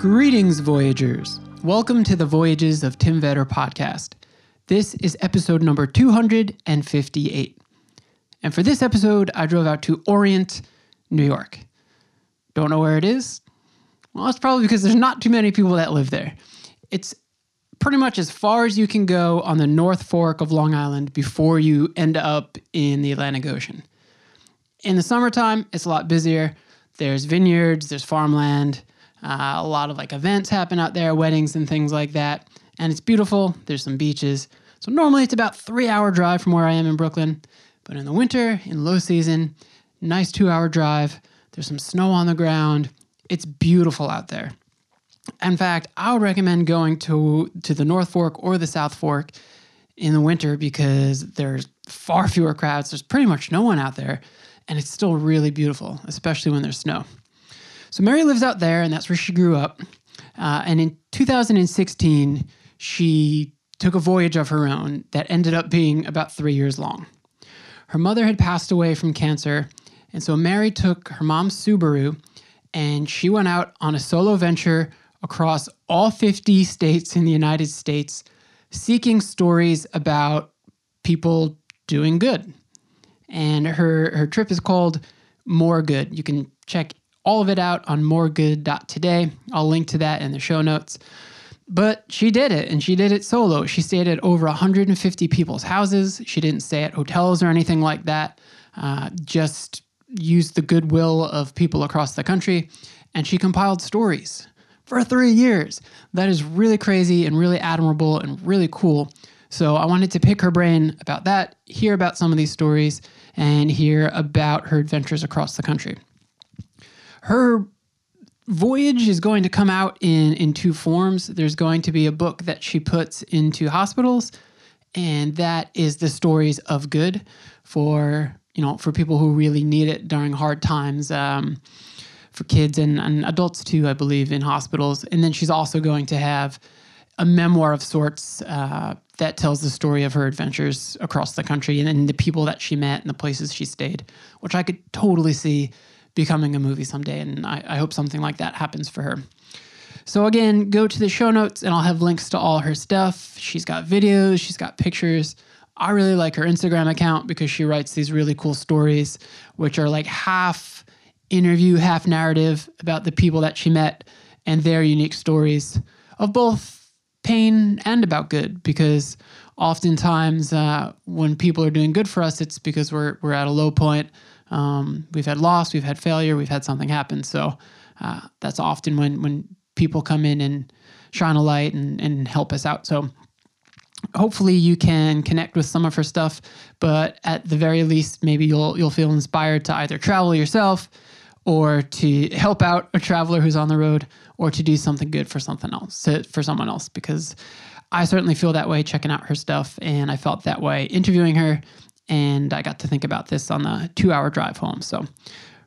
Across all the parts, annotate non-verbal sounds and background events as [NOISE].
Greetings, Voyagers. Welcome to the Voyages of Tim Vetter podcast. This is episode number 258. And for this episode, I drove out to Orient, New York. Don't know where it is? Well, that's probably because there's not too many people that live there. It's pretty much as far as you can go on the North Fork of Long Island before you end up in the Atlantic Ocean. In the summertime, it's a lot busier. There's vineyards, there's farmland, uh, a lot of like events happen out there, weddings and things like that. And it's beautiful. There's some beaches. So normally it's about three hour drive from where I am in Brooklyn. But in the winter, in low season, nice two hour drive. There's some snow on the ground. It's beautiful out there. In fact, I would recommend going to to the North Fork or the South Fork in the winter because there's far fewer crowds. There's pretty much no one out there, and it's still really beautiful, especially when there's snow. So Mary lives out there, and that's where she grew up. Uh, and in 2016, she took a voyage of her own that ended up being about three years long. Her mother had passed away from cancer, and so Mary took her mom's Subaru and she went out on a solo venture across all 50 states in the United States seeking stories about people doing good. And her, her trip is called More Good. You can check all of it out on moregood.today. I'll link to that in the show notes. But she did it, and she did it solo. She stayed at over 150 people's houses. She didn't stay at hotels or anything like that. Uh, just used the goodwill of people across the country, and she compiled stories for three years. That is really crazy and really admirable and really cool. So I wanted to pick her brain about that, hear about some of these stories, and hear about her adventures across the country. Her voyage is going to come out in in two forms. There's going to be a book that she puts into hospitals, and that is the stories of good for you know for people who really need it during hard times. Um, for kids and, and adults too, I believe, in hospitals. And then she's also going to have a memoir of sorts uh, that tells the story of her adventures across the country and, and the people that she met and the places she stayed, which I could totally see becoming a movie someday. And I, I hope something like that happens for her. So, again, go to the show notes and I'll have links to all her stuff. She's got videos, she's got pictures. I really like her Instagram account because she writes these really cool stories, which are like half interview, half narrative about the people that she met and their unique stories of both pain and about good. Because oftentimes, uh, when people are doing good for us, it's because we're we're at a low point. Um, we've had loss, we've had failure, we've had something happen. So uh, that's often when when people come in and shine a light and, and help us out. So hopefully you can connect with some of her stuff, but at the very least, maybe you'll you'll feel inspired to either travel yourself or to help out a traveler who's on the road or to do something good for something else for someone else because i certainly feel that way checking out her stuff and i felt that way interviewing her and i got to think about this on the two hour drive home so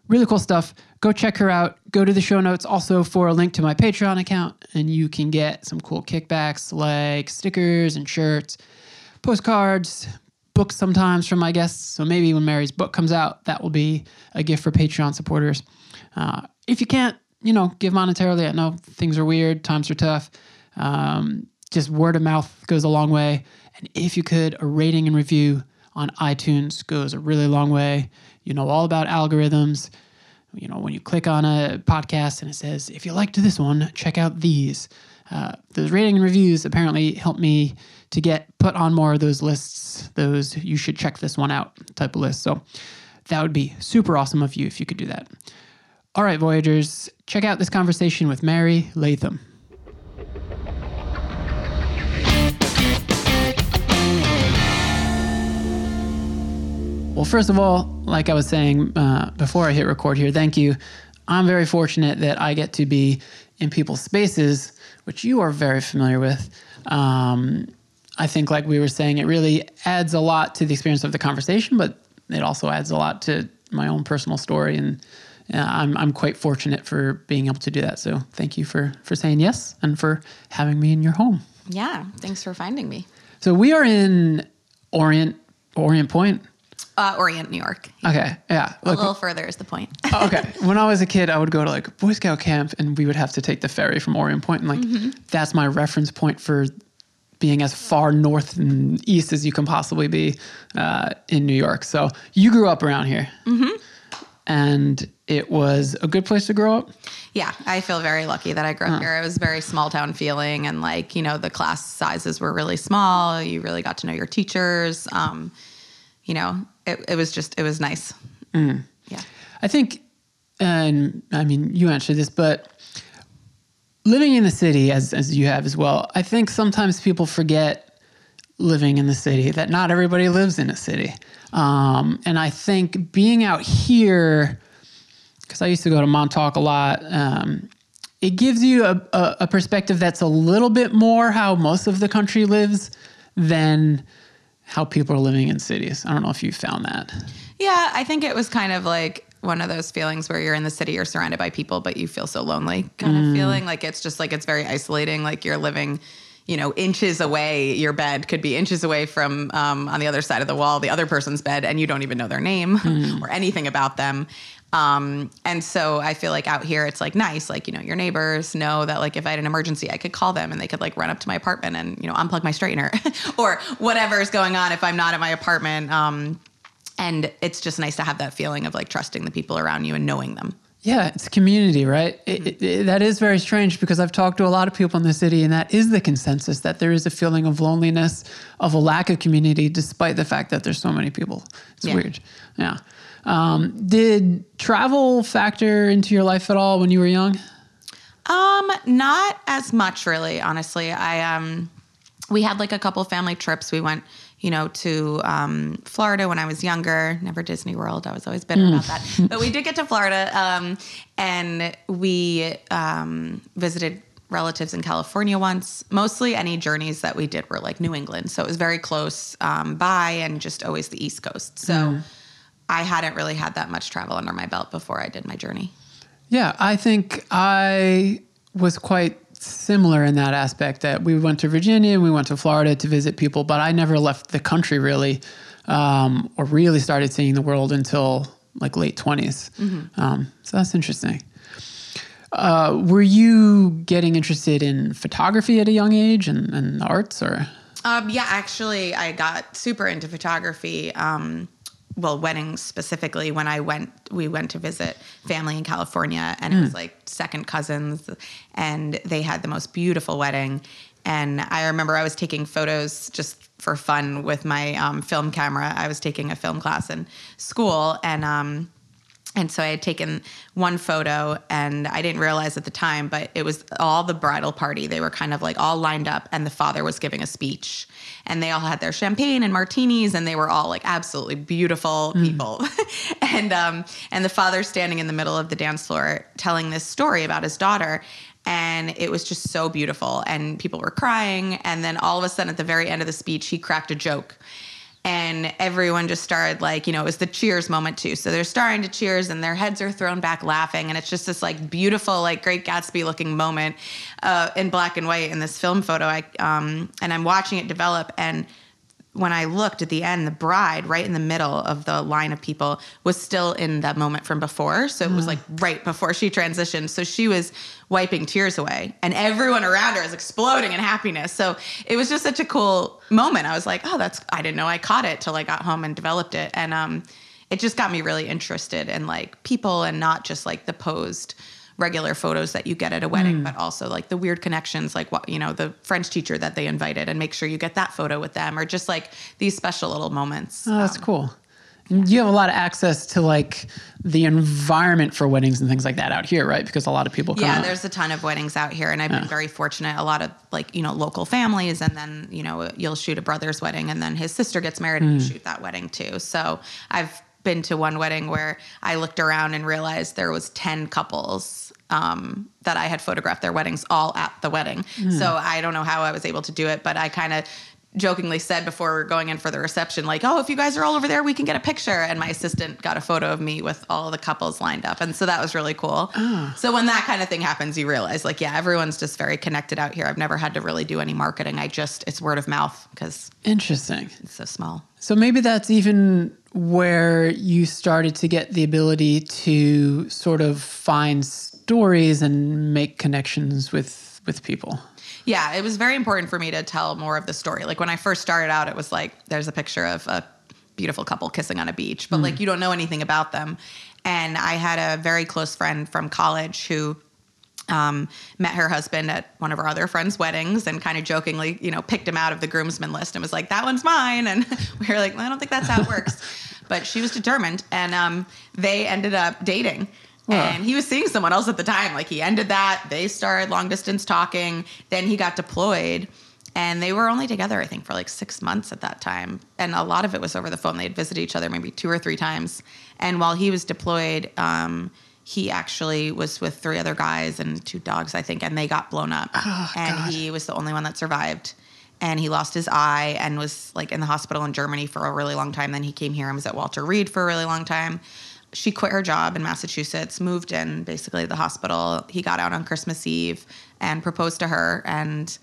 really cool stuff go check her out go to the show notes also for a link to my patreon account and you can get some cool kickbacks like stickers and shirts postcards books sometimes from my guests. So maybe when Mary's book comes out, that will be a gift for Patreon supporters. Uh, if you can't, you know, give monetarily, I know things are weird, times are tough. Um, just word of mouth goes a long way. And if you could, a rating and review on iTunes goes a really long way. You know all about algorithms. You know, when you click on a podcast and it says, if you liked this one, check out these. Uh, those rating and reviews apparently help me to get put on more of those lists, those you should check this one out type of lists. So that would be super awesome of you if you could do that. All right, Voyagers, check out this conversation with Mary Latham. Well, first of all, like I was saying uh, before I hit record here, thank you. I'm very fortunate that I get to be in people's spaces, which you are very familiar with. Um, I think, like we were saying, it really adds a lot to the experience of the conversation, but it also adds a lot to my own personal story. And uh, I'm, I'm quite fortunate for being able to do that. So thank you for, for saying yes and for having me in your home. Yeah. Thanks for finding me. So we are in Orient, Orient Point. Uh, Orient, New York. Okay, yeah. A little further is the point. okay. [LAUGHS] When I was a kid, I would go to like Boy Scout camp, and we would have to take the ferry from Orient Point, and like Mm-hmm. that's my reference point for being as far north and east as you can possibly be uh, in New York. So you grew up around here, mm-hmm. and it was a good place to grow up. Yeah, I feel very lucky that I grew up here. It was very small town feeling, and like you know, the class sizes were really small. You really got to know your teachers. Um, you know, it, it was just it was nice. Yeah, I think, and I mean, you answered this, but living in the city, as as you have as well, I think sometimes people forget living in the city that not everybody lives in a city, um, and I think being out here, because I used to go to Montauk a lot. Um, it gives you a, a, a perspective that's a little bit more how most of the country lives than how people are living in cities. I don't know if you found that. yeah. I think it was kind of like one of those feelings where you're in the city, you're surrounded by people, but you feel so lonely, kind of feeling like it's just like it's very isolating. Like you're living. You know, inches away, your bed could be inches away from um, on the other side of the wall, the other person's bed, and you don't even know their name [LAUGHS] or anything about them. Um, and so I feel like out here it's like nice, like, you know, your neighbors know that like if I had an emergency, I could call them and they could like run up to my apartment and, you know, unplug my straightener [LAUGHS] or whatever's going on if I'm not at my apartment. Um, and it's just nice to have that feeling of like trusting the people around you and knowing them. Yeah, it's community, right? It, it, it- that is very strange because I've talked to a lot of people in the city, and that is the consensus that there is a feeling of loneliness, of a lack of community, despite the fact that there's so many people. It's Yeah. weird. Yeah. Um, did travel factor into your life at all when you were young? Um, not as much really, honestly. I um we had like a couple family trips. We went, you know, to um, Florida when I was younger. Never Disney World. I was always bitter about that. But we did get to Florida, um, and we um, visited relatives in California once. Mostly any journeys that we did were like New England, so it was very close um, by, and just always the East Coast. So. I hadn't really had that much travel under my belt before I did my journey. Yeah, I think I was quite similar in that aspect that we went to Virginia and we went to Florida to visit people, but I never left the country really um, or really started seeing the world until like late 20s. Um, so that's interesting. Uh, were you getting interested in photography at a young age and, and arts or? Um, yeah, actually, I got super into photography. Um, well, weddings specifically. When I went, we went to visit family in California, and it was like second cousins, and they had the most beautiful wedding. And I remember I was taking photos just for fun with my um, film camera. I was taking a film class in school, and um, and so I had taken one photo and I didn't realize at the time, but it was all the bridal party. They were kind of like all lined up and the father was giving a speech. And they all had their champagne and martinis and they were all like absolutely beautiful people. [LAUGHS] and um and the father standing in the middle of the dance floor telling this story about his daughter. And it was just so beautiful. And people were crying. And then all of a sudden at the very end of the speech, he cracked a joke and everyone just started like you know it was the cheers moment too. So they're starting to cheers and their heads are thrown back laughing. And it's just this like beautiful like great gatsby looking moment uh, in black and white in this film photo I, um, and i'm watching it develop. And when I looked at the end, the bride, right in the middle of the line of people, was still in that moment from before. So it was like right before she transitioned. So she was wiping tears away, and everyone around her is exploding in happiness. So it was just such a cool moment. I was like, oh, that's, I didn't know I caught it till I got home and developed it. And um, it just got me really interested in like people and not just like the posed regular photos that you get at a wedding, mm. but also like the weird connections, like what, you know, the French teacher that they invited and make sure you get that photo with them or just like these special little moments. Oh, that's um, cool. And you have a lot of access to like the environment for weddings and things like that out here, right? Because a lot of people come Yeah, out. there's a ton of weddings out here, and I've been very fortunate. A lot of like you know local families, and then you know you'll shoot a brother's wedding, and then his sister gets married, and you mm. shoot that wedding too. So I've been to one wedding where I looked around and realized there was ten couples um, that I had photographed their weddings all at the wedding. So I don't know how I was able to do it, but I kind of jokingly said before we were going in for the reception, like, oh, if you guys are all over there, we can get a picture. And my assistant got a photo of me with all the couples lined up. And so that was really cool. So when that kind of thing happens, you realize, like, yeah, everyone's just very connected out here. I've never had to really do any marketing. I just, it's word of mouth because Interesting. it's so small. So maybe that's even where you started to get the ability to sort of find stories and make connections with with people. Yeah, it was very important for me to tell more of the story. Like when I first started out, it was like there's a picture of a beautiful couple kissing on a beach, but like mm. you don't know anything about them. And I had a very close friend from college who um, met her husband at one of our other friends' weddings and kind of jokingly, you know, picked him out of the groomsmen list and was like, that one's mine. And [LAUGHS] we were like, I don't think that's how it works. [LAUGHS] but she was determined. And um, they ended up dating. And he was seeing someone else at the time. Like he ended that. They started long distance talking. Then he got deployed. And they were only together, I think, for like six months at that time. And a lot of it was over the phone. They had visited each other maybe two or three times. And while he was deployed, um, he actually was with three other guys and two dogs, I think, and they got blown up. and God. he was the only one that survived. And he lost his eye and was like in the hospital in Germany for a really long time. Then he came here and was at Walter Reed for a really long time. She quit her job in Massachusetts, moved in basically the hospital. He got out on Christmas Eve and proposed to her, and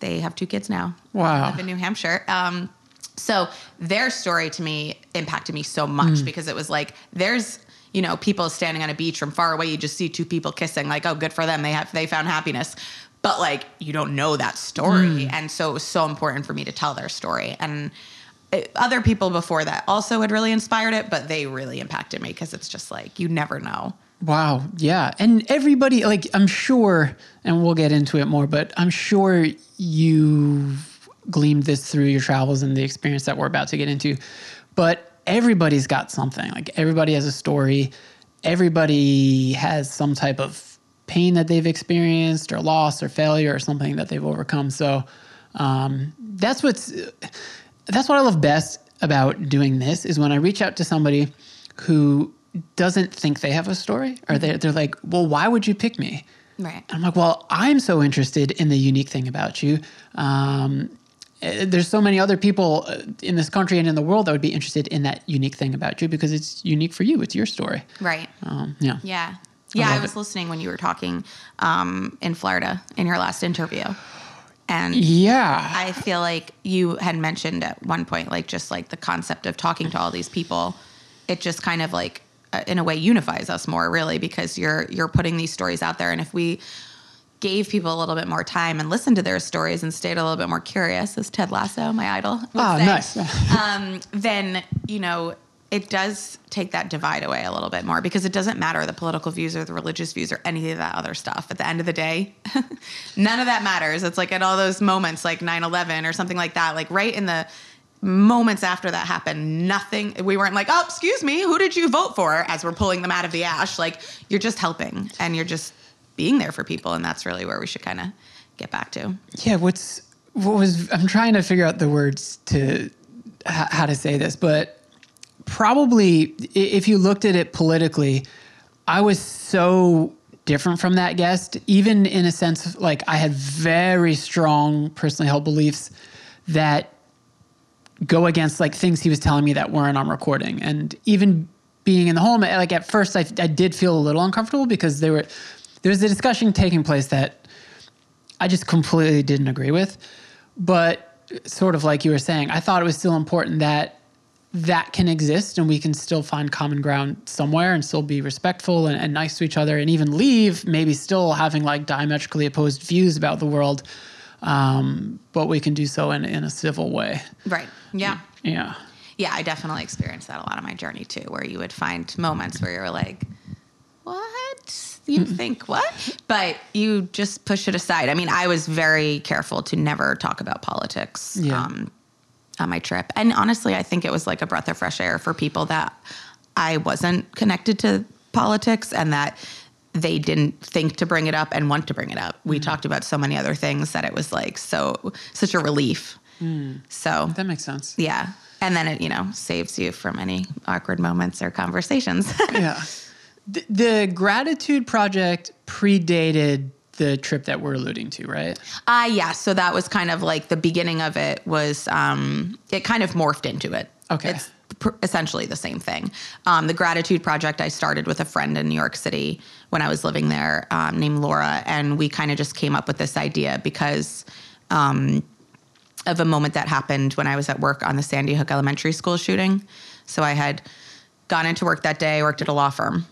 they have two kids now. Wow. Live in New Hampshire. Um, so their story to me impacted me so much Hmm. because it was like there's you know people standing on a beach from far away you just see two people kissing like oh good for them they have they found happiness but like you don't know that story Hmm. and so it was so important for me to tell their story and it, other people before that also had really inspired it but they really impacted me because it's just like you never know Wow. Yeah. And everybody, like, I'm sure, and we'll get into it more, but I'm sure you've gleaned this through your travels and the experience that we're about to get into. But everybody's got something. Like, everybody has a story. Everybody has some type of pain that they've experienced or loss or failure or something that they've overcome. So, um, that's what's that's what I love best about doing this is when I reach out to somebody who doesn't think they have a story or they're, they're like, well, why would you pick me? right I'm like, well, I'm so interested in the unique thing about you. Um, there's so many other people uh, in this country and in the world that would be interested in that unique thing about you because it's unique for you. It's your story. right Um, yeah. Yeah. Yeah, I, love was it. listening when you were talking um, in Florida in your last interview. And Yeah. I feel like you had mentioned at one point, like just like the concept of talking to all these people, it just kind of like, uh, in a way, unifies us more, really, because you're you're putting these stories out there, and if we gave people a little bit more time and listened to their stories and stayed a little bit more curious, as Ted Lasso, my idol, would Oh, say, nice. [LAUGHS] um, then you know it does take that divide away a little bit more because it doesn't matter the political views or the religious views or any of that other stuff. At the end of the day, [LAUGHS] none of that matters. It's like at all those moments, like 9-11 or something like that, like right in the moments after that happened, nothing. We weren't like, oh, excuse me, who did you vote for? As we're pulling them out of the ash, like you're just helping and you're just being there for people, and that's really where we should kind of get back to. Yeah, what's what was I'm trying to figure out the words to h- how to say this, but probably if you looked at it politically, I was so different from that guest, even in a sense like I had very strong personally held beliefs that go against like things he was telling me that weren't on recording and even being in the home like at first I, I did feel a little uncomfortable because there were there was a discussion taking place that I just completely didn't agree with. But sort of like you were saying, I thought it was still important that that can exist and we can still find common ground somewhere and still be respectful and, and nice to each other and even leave, maybe still having like diametrically opposed views about the world. Um, but we can do so in, in a civil way. Right. Yeah. Yeah. Yeah, I definitely experienced that a lot on my journey too, where you would find moments where you're like, what? You think what? But you just push it aside. I mean, I was very careful to never talk about politics Yeah. um, on my trip. And honestly, I think it was like a breath of fresh air for people that I wasn't connected to politics and that they didn't think to bring it up and want to bring it up. We talked about so many other things that it was like so such a relief. So That makes sense. yeah. And then it, you know, saves you from any awkward moments or conversations. [LAUGHS] yeah. The, the GrAttitude Project predated the trip that we're alluding to, right? uh yeah, so that was kind of like the beginning of it was um it kind of morphed into it. Okay. It's pr- essentially the same thing. Um, the grattitude project I started with a friend in New York City when I was living there, um, named Laura, and we kind of just came up with this idea because um, of a moment that happened when I was at work on the Sandy Hook Elementary School shooting. So I had gone into work that day, worked at a law firm.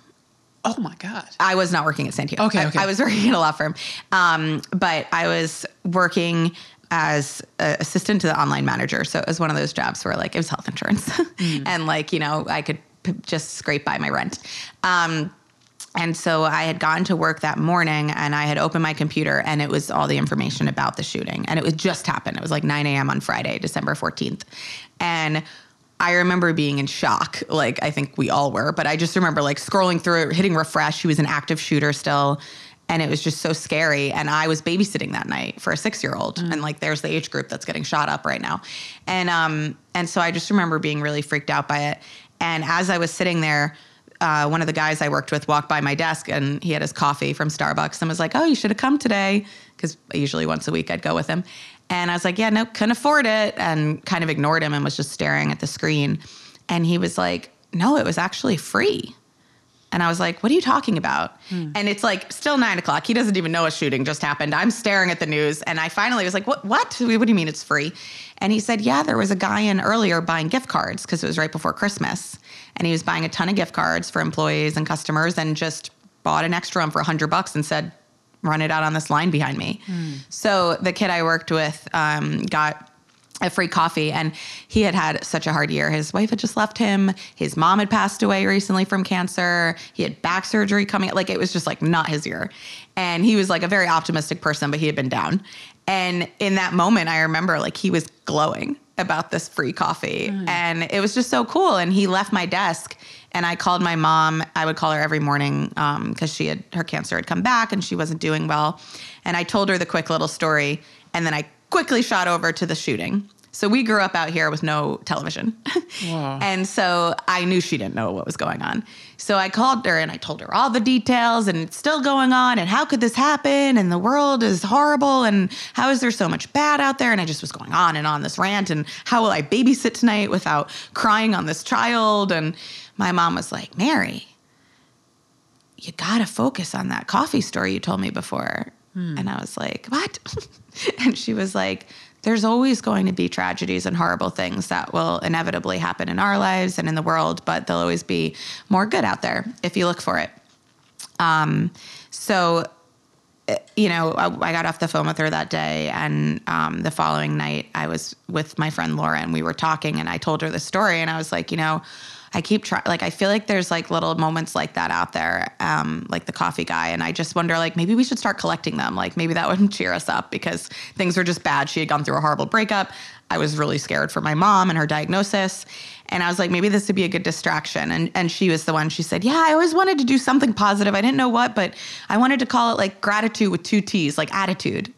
Oh my god. I was not working at Santino. Okay, okay. I, was working at a law firm, um, but I was working as an assistant to the online manager. So it was one of those jobs where like it was health insurance, [LAUGHS] and like you know I could p- just scrape by my rent. Um, and so I had gone to work that morning and I had opened my computer and it was all the information about the shooting. And it was just happened. It was like 9 a.m. on Friday, December 14th. And I remember being in shock. Like I think we all were, but I just remember like scrolling through it, hitting refresh. He was an active shooter still. And it was just so scary. And I was babysitting that night for a six year old. And like there's the age group that's getting shot up right now. And um, and so I just remember being really freaked out by it. And as I was sitting there, uh, one of the guys I worked with walked by my desk and he had his coffee from Starbucks and was like, "Oh, you should have come today," because usually once a week I'd go with him. And I was like, "Yeah, no, couldn't afford it," and kind of ignored him and was just staring at the screen. And he was like, "No, it was actually free." And I was like, what are you talking about? Hmm. And it's like still nine o'clock. He doesn't even know a shooting just happened. I'm staring at the news. And I finally was like, what? What? What do you mean it's free? And he said, yeah, there was a guy in earlier buying gift cards because it was right before Christmas. And he was buying a ton of gift cards for employees and customers and just bought an extra one for a hundred bucks and said, run it out on this line behind me. So the kid I worked with um, got a free coffee and he had had such a hard year. His wife had just left him. His mom had passed away recently from cancer. He had back surgery coming like it was just like not his year. And he was like a very optimistic person but he had been down. And in that moment i remember like he was glowing about this free coffee. Mm. And it was just so cool. And he left my desk and i called my mom. I would call her every morning um, because she had her cancer had come back and she wasn't doing well. And i told her the quick little story and then i quickly shot over to the shooting. So we grew up out here with no television. Wow. [LAUGHS] and so I knew she didn't know what was going on. So I called her and I told her all the details and it's still going on and how could this happen and the world is horrible and how is there so much bad out there and I just was going on and on this rant and how will I babysit tonight without crying on this child and my mom was like, "Mary, you got to focus on that coffee story you told me before." Hmm. And I was like, "What?" [LAUGHS] and she was like, "There's always going to be tragedies and horrible things that will inevitably happen in our lives and in the world, but there'll always be more good out there if you look for it." Um, so you know, I, I got off the phone with her that day, and um, the following night, I was with my friend Laura, and we were talking, and I told her the story, and I was like, you know, I keep trying, like, I feel like there's like little moments like that out there, um, like the coffee guy, and I just wonder, like, maybe we should start collecting them. Like, maybe that [LAUGHS] would cheer us up because things were just bad. She had gone through a horrible breakup. I was really scared for my mom and her diagnosis. And I was like, maybe this would be a good distraction. And and she was the one. She said, Yeah, I always wanted to do something positive. I didn't know what, but I wanted to call it like gratitude with two T's, like attitude.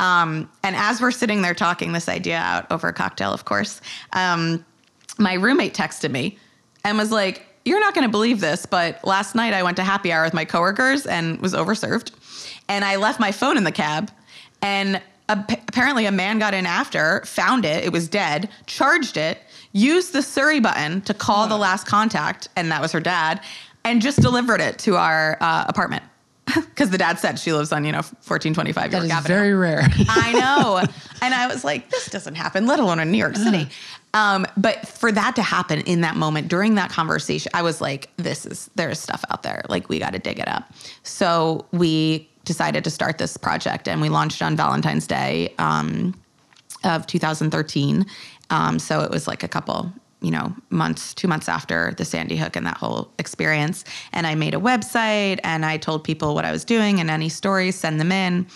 Um, and as we're sitting there talking this idea out over a cocktail, of course, um, my roommate texted me and was like, You're not going to believe this, but last night I went to happy hour with my coworkers and was overserved. And I left my phone in the cab. And ap- apparently, a man got in after, found it, it was dead, charged it, used the Siri button to call the last contact, and that was her dad, and just delivered it to our uh, apartment. [LAUGHS] Because the dad said she lives on, you know, 1425 That York is Avenue. very rare. I know. and I was like, this doesn't happen, let alone in New York City. Um, but for that to happen in that moment during that conversation, I was like, this is, there's stuff out there. Like, we got to dig it up. So we decided to start this project and we launched on Valentine's Day um, of 2013. Um, so it was like a couple, you know, months, two months after the Sandy Hook and that whole experience. And I made a website and I told people what I was doing and any stories, send them in.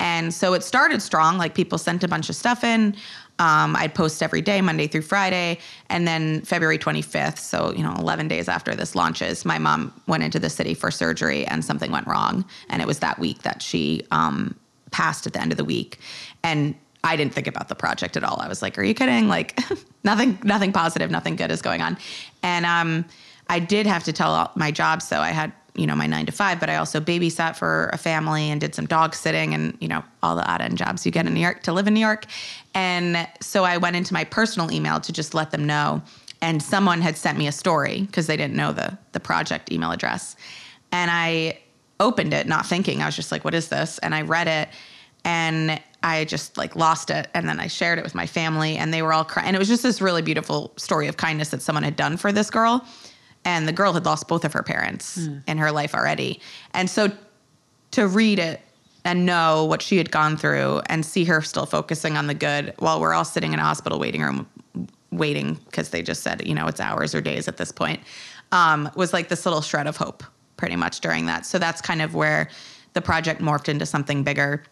And so it started strong. Like people sent a bunch of stuff in. Um, I'd post every day, Monday through Friday. And then February 25th, so, you know, 11 days after this launches, my mom went into the city for surgery and something went wrong. And it was that week that she um, passed at the end of the week. And I didn't think about the project at all. I was like, "Are you kidding? Like, [LAUGHS] nothing, nothing positive, nothing good is going on." And um, I did have to tell my job, so I had, you know, my nine to five, but I also babysat for a family and did some dog sitting and you know all the odd end jobs you get in New York to live in New York. And so I went into my personal email to just let them know. And someone had sent me a story because they didn't know the the project email address, and I opened it not thinking. I was just like, "What is this?" And I read it and I just like lost it. And then I shared it with my family and they were all crying. And it was just this really beautiful story of kindness that someone had done for this girl. And the girl had lost both of her parents in her life already. And so to read it and know what she had gone through and see her still focusing on the good while we're all sitting in a hospital waiting room waiting because they just said you know it's hours or days at this point um, was like this little shred of hope pretty much during that. So that's kind of where the project morphed into something bigger.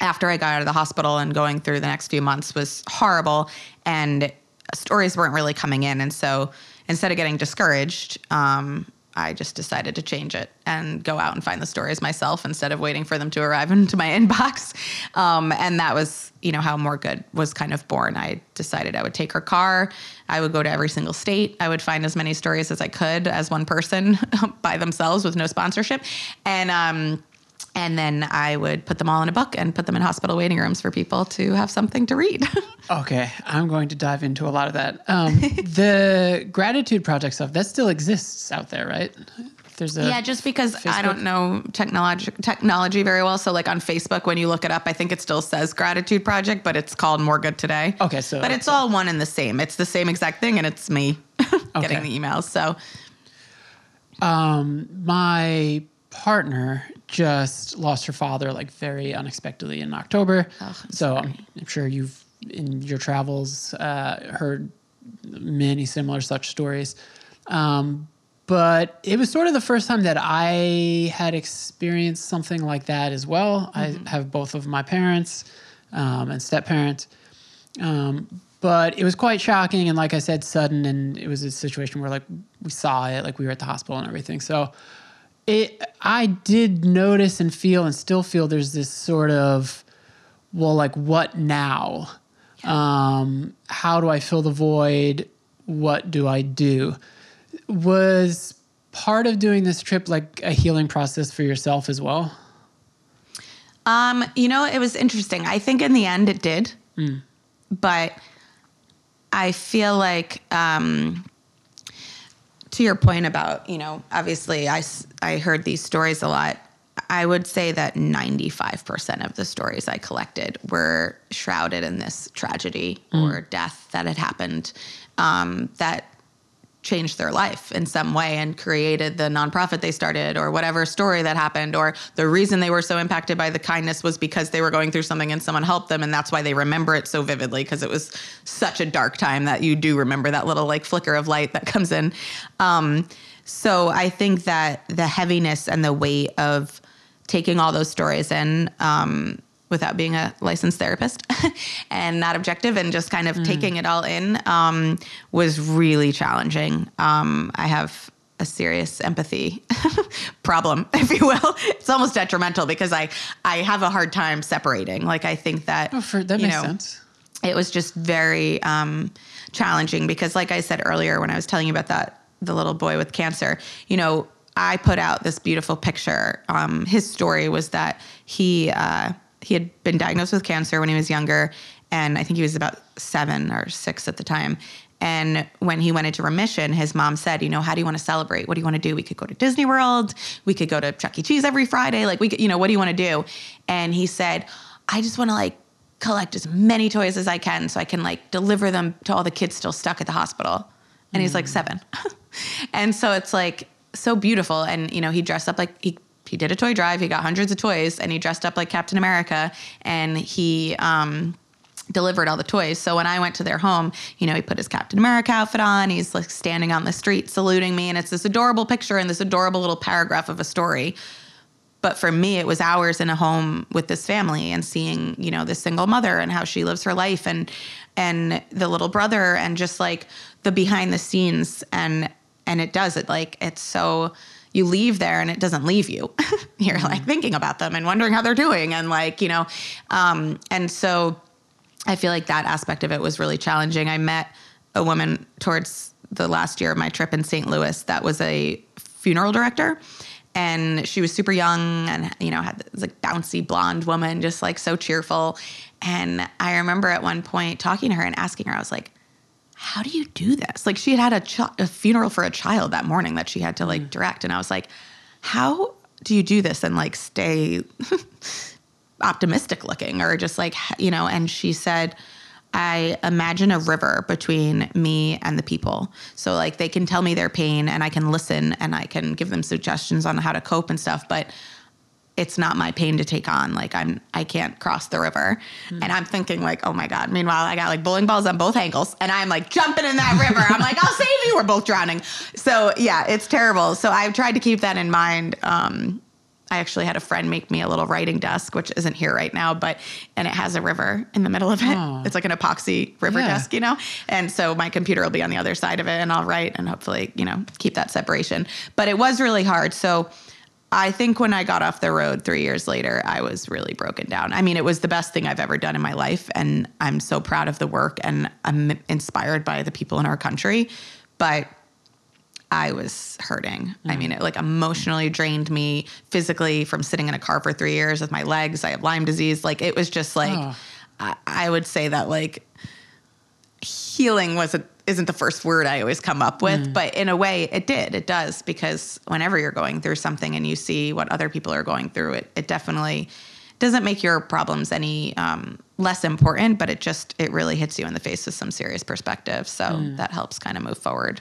After i got out of the hospital and going through the next few months was horrible and stories weren't really coming in. And so instead of getting discouraged um, I just decided to change it and go out and find the stories myself instead of waiting for them to arrive [LAUGHS] into my inbox. Um, and that was, you know, how More Good was kind of born. I decided I would take her car. I would go to every single state. I would find as many stories as I could as one person [LAUGHS] by themselves with no sponsorship. And, um, and then I would put them all in a book and put them in hospital waiting rooms for people to have something to read. [LAUGHS] Okay, I'm going to dive into a lot of that. Um, [LAUGHS] the grattitude project stuff that still exists out there, right? There's a Yeah, just because I don't know technology technology very well. So like on Facebook, when you look it up, I think it still says GrAttitude Project, but it's called More Good Today. Okay, so- but it's all one and the same. It's the same exact thing, and it's me [LAUGHS] getting Okay. the emails. So um, my partner just lost her father like very unexpectedly in October. Oh, I'm so sorry. I'm sure you've in your travels uh, heard many similar such stories. Um, but it was sort of the first time that I had experienced something like that as well. Mm-hmm. I have both of my parents um, and step parent. Um, but it was quite shocking and like I said, sudden and it was a situation where like we saw it, like we were at the hospital and everything. So it I did notice and feel and still feel there's this sort of well, like what now? Um, how do I fill the void? What do I do? Was part of doing this trip like a healing process for yourself as well? Um, you know, it was interesting. I think in the end it did. But I feel like um to your point about, you know, obviously I, I heard these stories a lot. I would say that 95% of the stories I collected were shrouded in this tragedy or death that had happened um, that changed their life in some way and created the nonprofit they started or whatever story that happened or the reason they were so impacted by the kindness was because they were going through something and someone helped them. And that's why they remember it so vividly because it was such a dark time that you do remember that little like flicker of light that [LAUGHS] comes in. Um, so i think that the heaviness and the weight of taking all those stories in um, without being a licensed therapist [LAUGHS] and not objective and just kind of taking it all in um, was really challenging. Um, I have a serious empathy [LAUGHS] problem, [LAUGHS] if you will. It's almost detrimental because I I have a hard time separating. Like I think that Oh, for, that makes know, sense. it was just very um, challenging because like i said earlier when i was telling you about that the little boy with cancer you know i put out this beautiful picture um, his story was that he uh, he had been diagnosed with cancer when he was younger and i think he was about seven or six at the time and when he went into remission, his mom said, you know, how do you want to celebrate? What do you want to do? We could go to Disney World. We could go to Chuck E. Cheese every Friday. Like, we could, you know, what do you want to do? And he said, I just want to like collect as many toys as I can so I can like deliver them to all the kids still stuck at the hospital. And he's like mm. seven. [LAUGHS] and so it's like so beautiful. And, you know, he dressed up like he, he did a toy drive. He got hundreds of toys and he dressed up like Captain America and he, um, delivered all the toys. So when I went to their home, you know, he put his Captain America outfit on. He's like standing on the street saluting me. And it's this adorable picture and this adorable little paragraph of a story. But for me, it was hours in a home with this family and seeing, you know, this single mother and how she lives her life and and the little brother and just like the behind the scenes and and it does it like it's so you leave there and it doesn't leave you. [LAUGHS] You're like thinking about them and wondering how they're doing and like, you know, um, and so I feel like that aspect of it was really challenging. I met a woman towards the last year of my trip in St. Louis that was a funeral director. And she was super young and, you know, had this like bouncy blonde woman, just like so cheerful. And I remember at one point talking to her and asking her, I was like, how do you do this? Like she had had a, ch- a funeral for a child that morning that she had to like mm-hmm. direct. And I was like, how do you do this and like stay [LAUGHS] optimistic looking or just like you know and she said I imagine a river between me and the people. So like they can tell me their pain and I can listen and I can give them suggestions on how to cope and stuff, but it's not my pain to take on. Like I'm I can't cross the river. And I'm thinking like, oh my God. Meanwhile, I got like bowling balls on both ankles and I'm like jumping in that river. I'm like, I'll save you. We're both drowning. So yeah, it's terrible. So I've tried to keep that in mind. Um, I actually had a friend make me a little writing desk, which isn't here right now, but and it has a river in the middle of it. Oh. It's like an epoxy river Yeah. desk, you know? And so my computer will be on the other side of it and I'll write and hopefully, you know, keep that separation. But it was really hard. So I think when I got off the road three years later, I was really broken down. I mean, it was the best thing I've ever done in my life. And I'm so proud of the work and I'm inspired by the people in our country. But I was hurting. I mm. mean, it like emotionally drained me physically from sitting in a car for three years with my legs. I have Lyme disease. Like it was just like, Oh. I, I would say that like healing wasn't isn't the first word I always come up with, but in a way it did. It does because whenever you're going through something and you see what other people are going through, it it definitely doesn't make your problems any um, less important, but it just it really hits you in the face with some serious perspective. So that helps kind of move forward.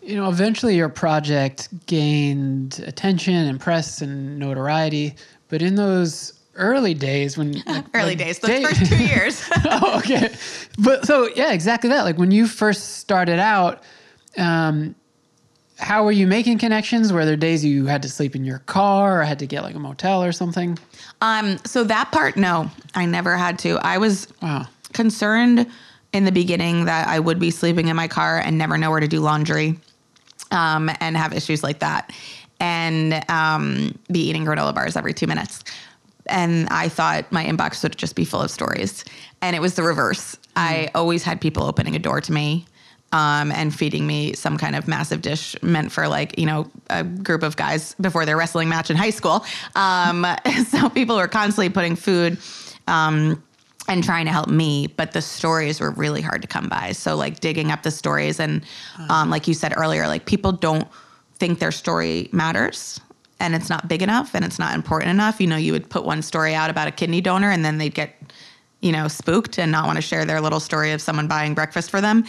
You know, eventually your project gained attention and press and notoriety, but in those early days when [LAUGHS] like- Early like days, the day- first two [LAUGHS] years. [LAUGHS] oh, okay. But so yeah, exactly that. Like when you first started out, um, how were you making connections? Were there days you had to sleep in your car or had to get like a motel or something? um, so that part, no, I never had to. I was Wow. concerned in the beginning that I would be sleeping in my car and never know where to do laundry um, and have issues like that and um, be eating granola bars every two minutes. And I thought my inbox would just be full of stories. And it was the reverse. I always had people opening a door to me um, and feeding me some kind of massive dish meant for like, you know, a group of guys before their wrestling match in high school. Um, [LAUGHS] so people were constantly putting food. Um, and trying to help me, but the stories were really hard to come by. So like digging up the stories and um, like you said earlier, like people don't think their story matters and it's not big enough and it's not important enough. You know, you would put one story out about a kidney donor and then they'd get, you know, spooked and not want to share their little story of someone buying breakfast for them.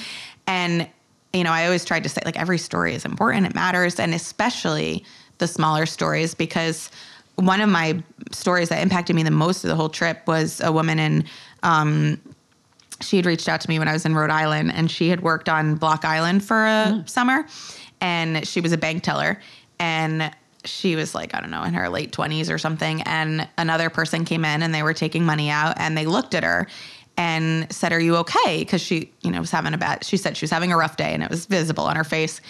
And, you know, I always tried to say like every story is important, it matters, and especially the smaller stories because one of my stories that impacted me the most of the whole trip was a woman in um, she had reached out to me when I was in Rhode Island and she had worked on Block Island for a summer and she was a bank teller and she was like I don't know in her late 20s or something and another person came in and they were taking money out and they looked at her and said are you okay? Because she you know was having a bad she said she was having a rough day and it was visible on her face.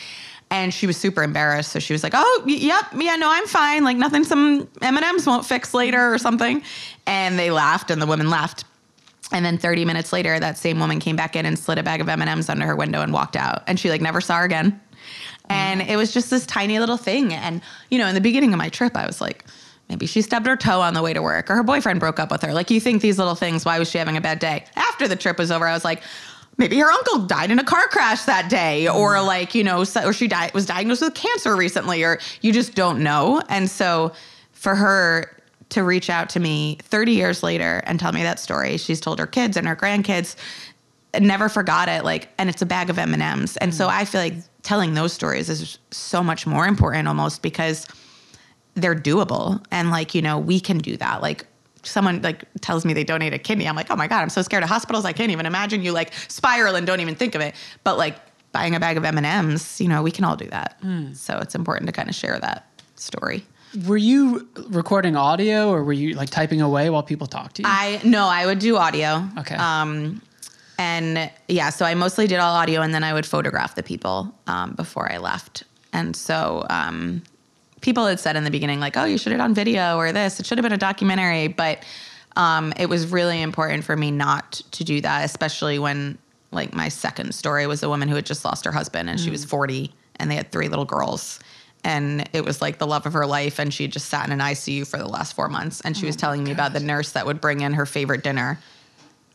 And she was super embarrassed. So she was like oh yep yeah no i'm fine. Like nothing some m&ms won't fix later or something. And they laughed and the woman laughed. And then 30 minutes later, that same woman came back in and slid a bag of M&Ms under her window and walked out. And she like never saw her again. And mm-hmm. it was just this tiny little thing. And, you know, in the beginning of my trip, I was like, maybe she stubbed her toe on the way to work or her boyfriend broke up with her. Like you think these little things, why was she having a bad day? After the trip was over, I was like, maybe her uncle died in a car crash that day mm-hmm. or like, you know, or she died, was diagnosed with cancer recently or you just don't know. And so for her to reach out to me 30 years later and tell me that story, she's told her kids and her grandkids, never forgot it like and it's a bag of m&ms and so i feel like telling those stories is so much more important almost because they're doable. And like you know we can do that. Like someone like tells me they donate a kidney. I'm like oh my god i'm so scared of hospitals. I can't even imagine you like spiral and don't even think of it. But like buying a bag of m&ms you know we can all do that. So it's important to kind of share that story. Were you recording audio or were you like typing away while people talk to you? I no, I would do audio. Okay. Um, and yeah, so I mostly did all audio, and then I would photograph the people um, before I left. And so um, people had said in the beginning, like, "Oh, you should have done video or this. It should have been a documentary." But um, it was really important for me not to do that, especially when like my second story was a woman who had just lost her husband, and she was forty, and they had three little girls. And it was like the love of her life. And she had just sat in an ICU for the last four months. And she was telling me about the nurse that would bring in her favorite dinner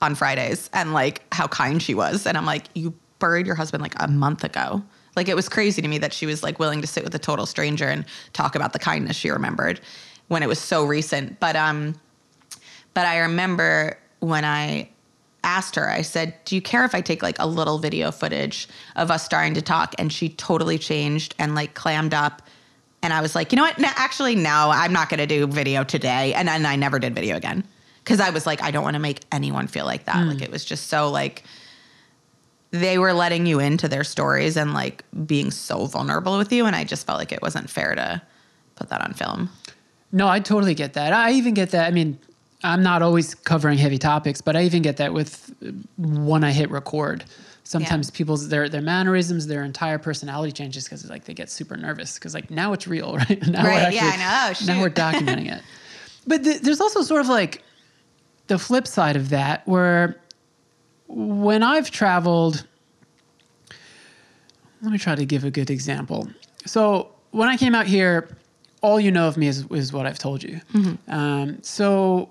on Fridays and like how kind she was. And I'm like, you buried your husband like a month ago. Like it was crazy to me that she was like willing to sit with a total stranger and talk about the kindness she remembered when it was so recent. But um But I remember when I asked her, I said, Do you care if I take like a little video footage of us starting to talk? And she totally changed and like clammed up. And I was like, You know what? No, actually, no, I'm not going to do video today. And then I never did video again because I was like, I don't want to make anyone feel like that. Like mm. it was just so like, they were letting you into their stories and like being so vulnerable with you. And I just felt like it wasn't fair to put that on film. No, I totally get that. I even get that. I mean, I'm not always covering heavy topics, but I even get that with when I hit record. Sometimes Yeah. people's their their mannerisms, their entire personality changes because like they get super nervous because like now it's real, [LAUGHS] right? Now Right, yeah, I know. Oh, Now we're [LAUGHS] documenting it. But th- there's also sort of like the flip side of that where when I've traveled, let me try to give a good example. So when I came out here, all you know of me is, is what I've told you. Um, so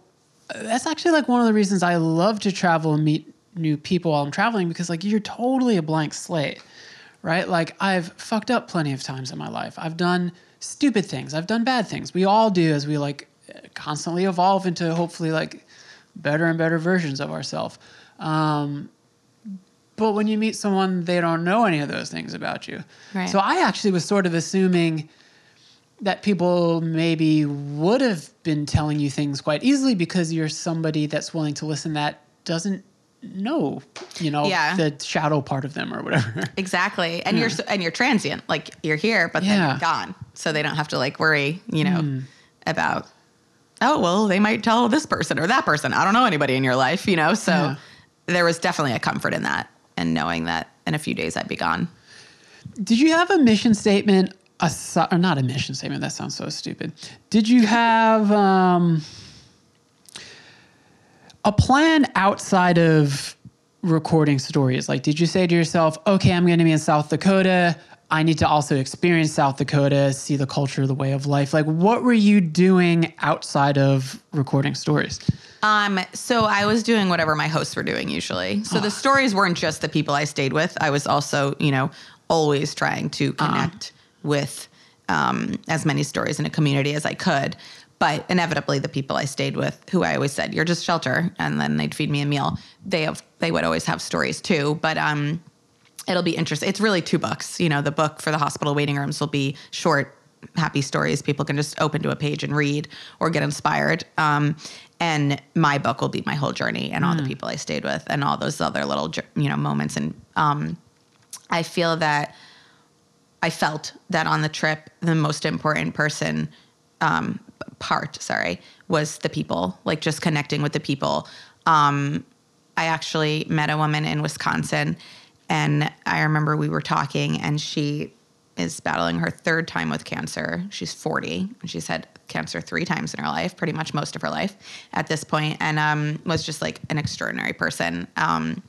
uh, that's actually like one of the reasons I love to travel and meet new people while I'm traveling because like you're totally a blank slate, right? Like I've fucked up plenty of times in my life. I've done stupid things. I've done bad things. We all do as we like constantly evolve into hopefully like better and better versions of ourselves. Um, but when you meet someone, they don't know any of those things about you. Right. So I actually was sort of assuming that people maybe would have been telling you things quite easily because you're somebody that's willing to listen that doesn't know, you know, Yeah. the shadow part of them or whatever. [LAUGHS] Exactly. And you're and you're transient. Like you're here, but then you're gone. So they don't have to like worry, you know, Hmm. about oh, well, they might tell this person or that person. I don't know anybody in your life, you know. So Yeah. there was definitely a comfort in that and knowing that in a few days I'd be gone. Did you have a mission statement? Aside, or not a mission statement. That sounds so stupid. Did you have um, a plan outside of recording stories? Like, did you say to yourself, "Okay, I'm going to be in South Dakota. I need to also experience South Dakota, see the culture, the way of life." Like, what were you doing outside of recording stories? Um, so I was doing whatever my hosts were doing usually. So the stories weren't just the people I stayed with. I was also, you know, always trying to connect with um, as many stories in a community as I could. But inevitably, the people I stayed with, who I always said, "You're just shelter," and then they'd feed me a meal. They have, they would always have stories too. But um, it'll be interesting. It's really two books. You know, the book for the hospital waiting rooms will be short, happy stories people can just open to a page and read or get inspired. Um, and my book will be my whole journey and all the people I stayed with and all those other little, you know, moments. And um, I feel that I felt that on the trip, the most important person um, part, sorry, was the people, like just connecting with the people. Um, I actually met a woman in Wisconsin, and I remember we were talking, and she is battling her third time with cancer. She's 40, and she's had cancer three times in her life, pretty much most of her life at this point, and um, was just like an extraordinary person. Um,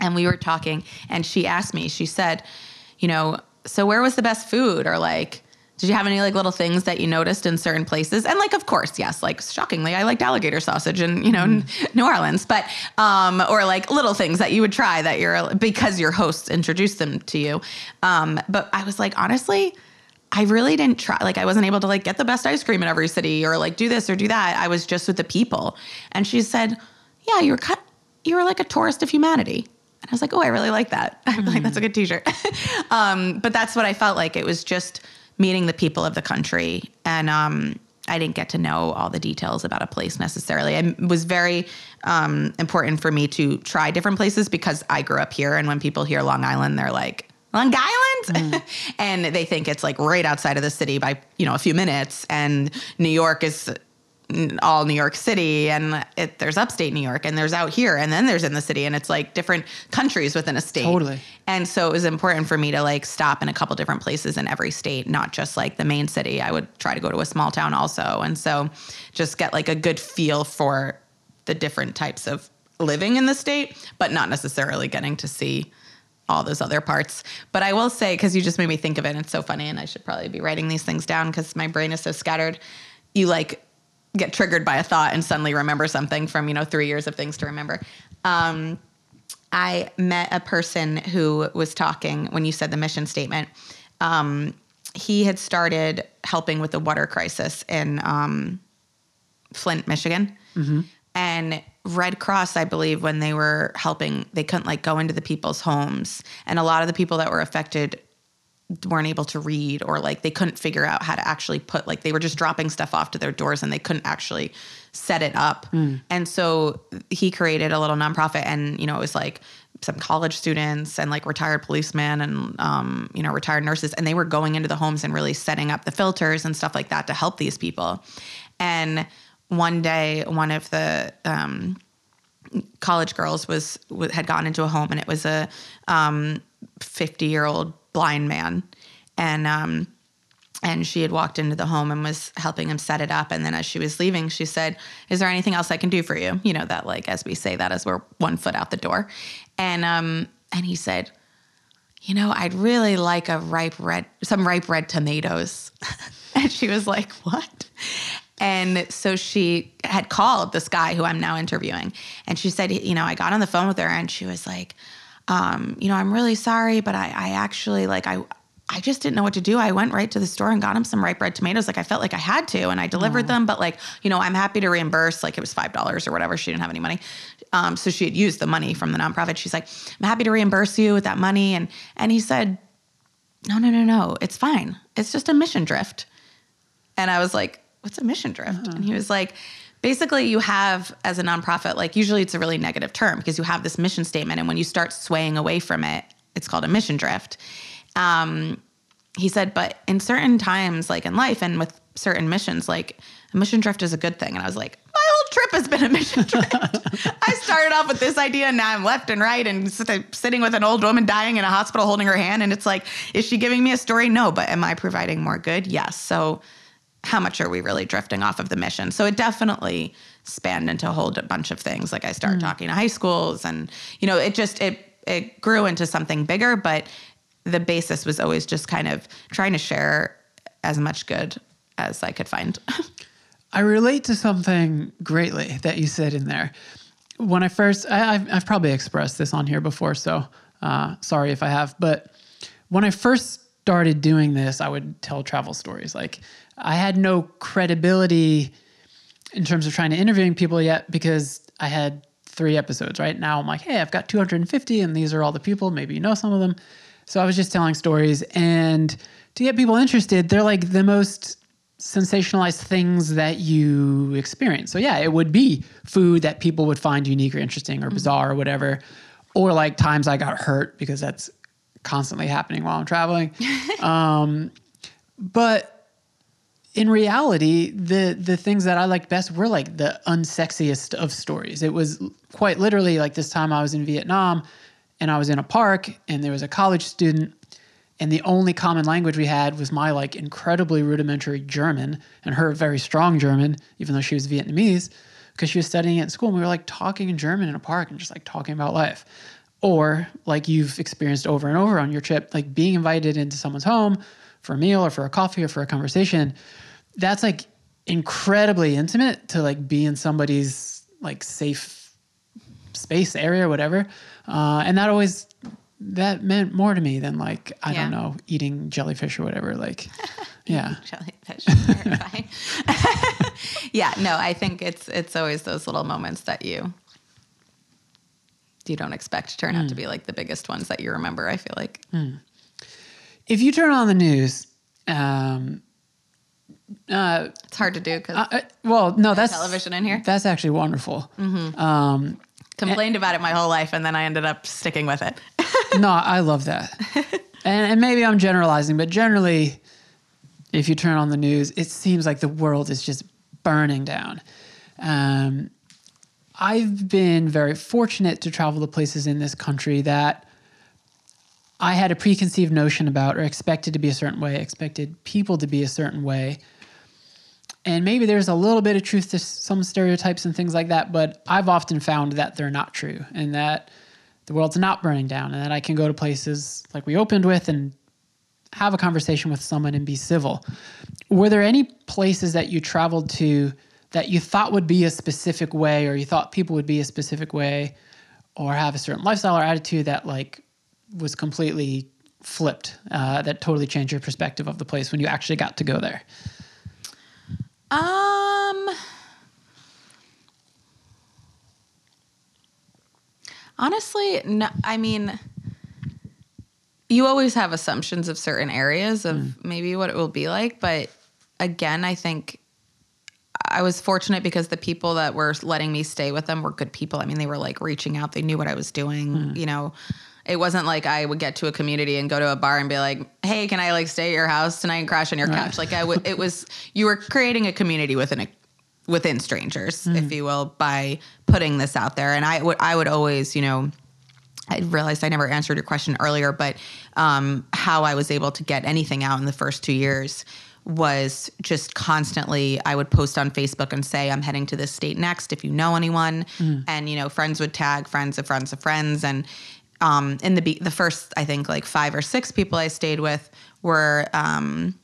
and we were talking and she asked me she said you know so where was the best food or like did you have any like little things that you noticed in certain places and like of course yes like shockingly i liked alligator sausage in you know new orleans but um or like little things that you would try that you're because your hosts introduced them to you um but i was like honestly I really didn't try. Like, I wasn't able to like get the best ice cream in every city or like do this or do that. I was just with the people. And she said, "Yeah, you were cut. You were like a tourist of humanity." And I was like, "Oh, I really like that. I'm [LAUGHS] like, that's a good T-shirt." [LAUGHS] um, but that's what I felt like. It was just meeting the people of the country, and um, I didn't get to know all the details about a place necessarily. It was very um, important for me to try different places because I grew up here, and when people hear Long Island, they're like. Long Island, [LAUGHS] and they think it's like right outside of the city by you know a few minutes, and New York is all New York City, and it, there's upstate New York, and there's out here, and then there's in the city, and it's like different countries within a state. Totally. And so it was important for me to like stop in a couple different places in every state, not just like the main city. I would try to go to a small town also, and so just get like a good feel for the different types of living in the state, but not necessarily getting to see all those other parts. But I will say, because you just made me think of it, and it's so funny, and I should probably be writing these things down because my brain is so scattered. You like get triggered by a thought and suddenly remember something from you know three years of things to remember. Um, I met a person who was talking when you said the mission statement. Um, he had started helping with the water crisis in um, Flint, Michigan. And Red Cross, I believe, when they were helping, they couldn't like go into the people's homes. And a lot of the people that were affected weren't able to read or like they couldn't figure out how to actually put like they were just dropping stuff off to their doors and they couldn't actually set it up. And so he created a little nonprofit and you know it was like some college students and like retired policemen and um, you know retired nurses and they were going into the homes and really setting up the filters and stuff like that to help these people. And one day one of the um, college girls was had gone into a home and it was a um 50 year old blind man. And um and she had walked into the home and was helping him set it up. And then as she was leaving she said is there anything else i can do for you? You know that like as we say that as we're one foot out the door. And um and he said you know i'd really like a ripe red some ripe red tomatoes. [LAUGHS] And she was like what? And so she had called this guy who I'm now interviewing. And she said, you know, I got on the phone with her and she was like, um, you know, I'm really sorry, but I, I actually like I I just didn't know what to do. I went right to the store and got him some ripe red tomatoes. Like I felt like I had to, and I delivered them. But like, you know, I'm happy to reimburse. Like it was five dollars or whatever. She didn't have any money, um, so she had used the money from the nonprofit. She's like, I'm happy to reimburse you with that money. And and he said, No, no, no, no. It's fine. It's just a mission drift. And I was like, what's a mission drift? And he was like, basically, you have as a nonprofit, like usually it's a really negative term because you have this mission statement. And when you start swaying away from it, it's called a mission drift. Um, he said, but in certain times, like in life and with certain missions, like a mission drift is a good thing. And I was like, my whole trip has been a mission [LAUGHS] drift. I started off with this idea and now I'm left and right and sitting with an old woman dying in a hospital holding her hand. And it's like, is she giving me a story? No, but am I providing more good? Yes. So how much are we really drifting off of the mission? So it definitely spanned into a whole bunch of things. Like I started talking to high schools and, you know, it just, it, it grew into something bigger, but the basis was always just kind of trying to share as much good as I could find. [LAUGHS] I relate to something greatly that you said in there. When I first, I, I've, I've probably expressed this on here before, so uh, sorry if I have. But when I first started doing this, I would tell travel stories. Like I had no credibility in terms of trying to interviewing people yet because I had three episodes. Right now, I'm like, hey, I've got 250, and these are all the people. Maybe you know some of them. So I was just telling stories, and to get people interested, they're like the most sensationalized things that you experience. So yeah, it would be food that people would find unique or interesting or mm-hmm. bizarre or whatever, or like times I got hurt because that's constantly happening while I'm traveling. um, but in reality, the the things that I liked best were like the unsexiest of stories. It was quite literally like this time I was in Vietnam and I was in a park and there was a college student and the only common language we had was my like incredibly rudimentary German and her very strong German, even though she was Vietnamese, because she was studying it in school. And we were like talking in German in a park and just like talking about life. Or like you've experienced over and over on your trip, like being invited into someone's home for a meal or for a coffee or for a conversation. That's like incredibly intimate to like be in somebody's like safe space area or whatever. Uh, and that always that meant more to me than like I Yeah. don't know eating jellyfish or whatever. Like, [LAUGHS] yeah, Jellyfish, terrifying. [LAUGHS] yeah, no, I think it's it's always those little moments that you you don't expect to turn out to be like the biggest ones that you remember. I feel like. if you turn on the news, um, uh, It's hard to do because uh, well, no, that's television in here? That's actually wonderful. Um, complained about it my whole life, and then I ended up sticking with it. [LAUGHS] no, I love that. and, and maybe I'm generalizing, but generally, if you turn on the news, it seems like the world is just burning down. Um, I've been very fortunate to travel to places in this country that I had a preconceived notion about or expected to be a certain way, expected people to be a certain way. And maybe there's a little bit of truth to some stereotypes and things like that, but I've often found that they're not true and that the world's not burning down and that I can go to places like we opened with and have a conversation with someone and be civil. Were there any places that you traveled to that you thought would be a specific way or you thought people would be a specific way or have a certain lifestyle or attitude that like was completely flipped uh, that totally changed your perspective of the place when you actually got to go there? Um, Honestly, no. I mean, you always have assumptions of certain areas of maybe what it will be like, but again, I think I was fortunate because the people that were letting me stay with them were good people. I mean, they were like reaching out. They knew what I was doing. You know, it wasn't like I would get to a community and go to a bar and be like, "Hey, can I like stay at your house tonight and crash on your couch?" Like I would. It was you were creating a community within a within strangers, if you will, by putting this out there. And I would I would always, you know. I realized I never answered your question earlier, but um, how I was able to get anything out in the first two years was just constantly I would post on Facebook and say I'm heading to this state next if you know anyone and you know friends would tag friends of friends of friends and um, in the be- the first I think like five or six people I stayed with were um,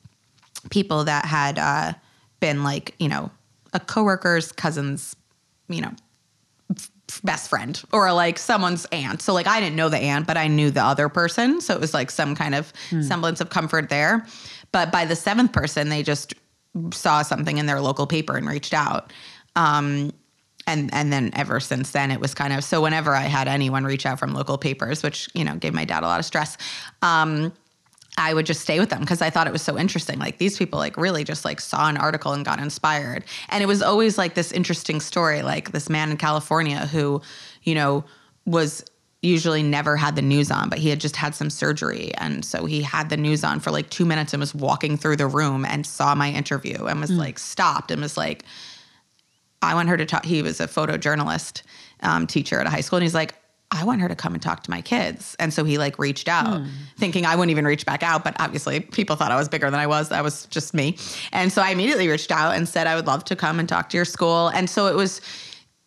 people that had uh, been like you know a coworker's cousin's you know best friend or like someone's aunt. So like I didn't know the aunt, but I knew the other person. So it was like some kind of semblance of comfort there. But by the seventh person, they just saw something in their local paper and reached out. Um, and and then ever since then, it was kind of so. Whenever I had anyone reach out from local papers, which you know gave my dad a lot of stress, um, I would just stay with them because I thought it was so interesting. Like these people like really just like saw an article and got inspired. And it was always like this interesting story, like this man in California who, you know, was usually never had the news on, but he had just had some surgery. And so he had the news on for like two minutes and was walking through the room and saw my interview and was like stopped and was like, I want her to talk. He was a photojournalist um, teacher at a high school, and he's like, I want her to come and talk to my kids. And so he like reached out, thinking I wouldn't even reach back out, but obviously people thought I was bigger than I was. That was just me. And so I immediately reached out and said I would love to come and talk to your school. And so it was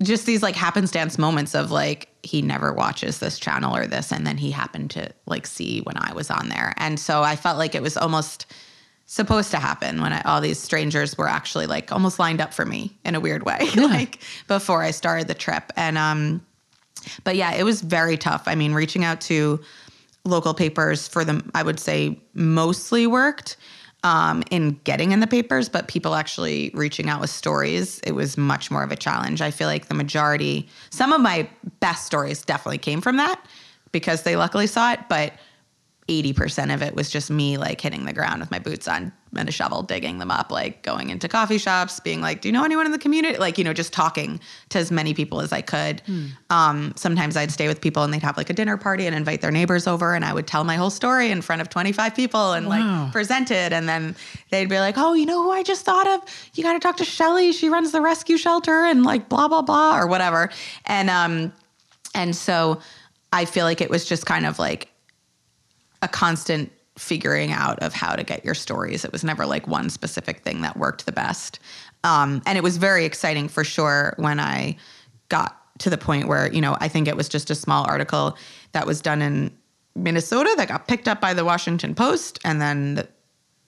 just these like happenstance moments of like he never watches this channel or this and then he happened to like see when I was on there. And so I felt like it was almost supposed to happen when I, all these strangers were actually like almost lined up for me in a weird way [LAUGHS] like before I started the trip. And um but yeah it was very tough. I mean reaching out to local papers for them I would say mostly worked um, in getting in the papers but people actually reaching out with stories it was much more of a challenge. I feel like the majority some of my best stories definitely came from that because they luckily saw it but 80% of it was just me like hitting the ground with my boots on and a shovel digging them up like going into coffee shops being like do you know anyone in the community? Like you know just talking to as many people as i could. Um, sometimes i'd stay with people and they'd have like a dinner party and invite their neighbors over and i would tell my whole story in front of 25 people and Wow. like present it and then they'd be like oh you know who i just thought of? You got to talk to shelly. She runs the rescue shelter and like blah blah blah or whatever. And um and so i feel like it was just kind of like a constant figuring out of how to get your stories. It was never like one specific thing that worked the best. Um, and it was very exciting for sure when I got to the point where, you know, I think it was just a small article that was done in Minnesota that got picked up by the Washington Post and then the,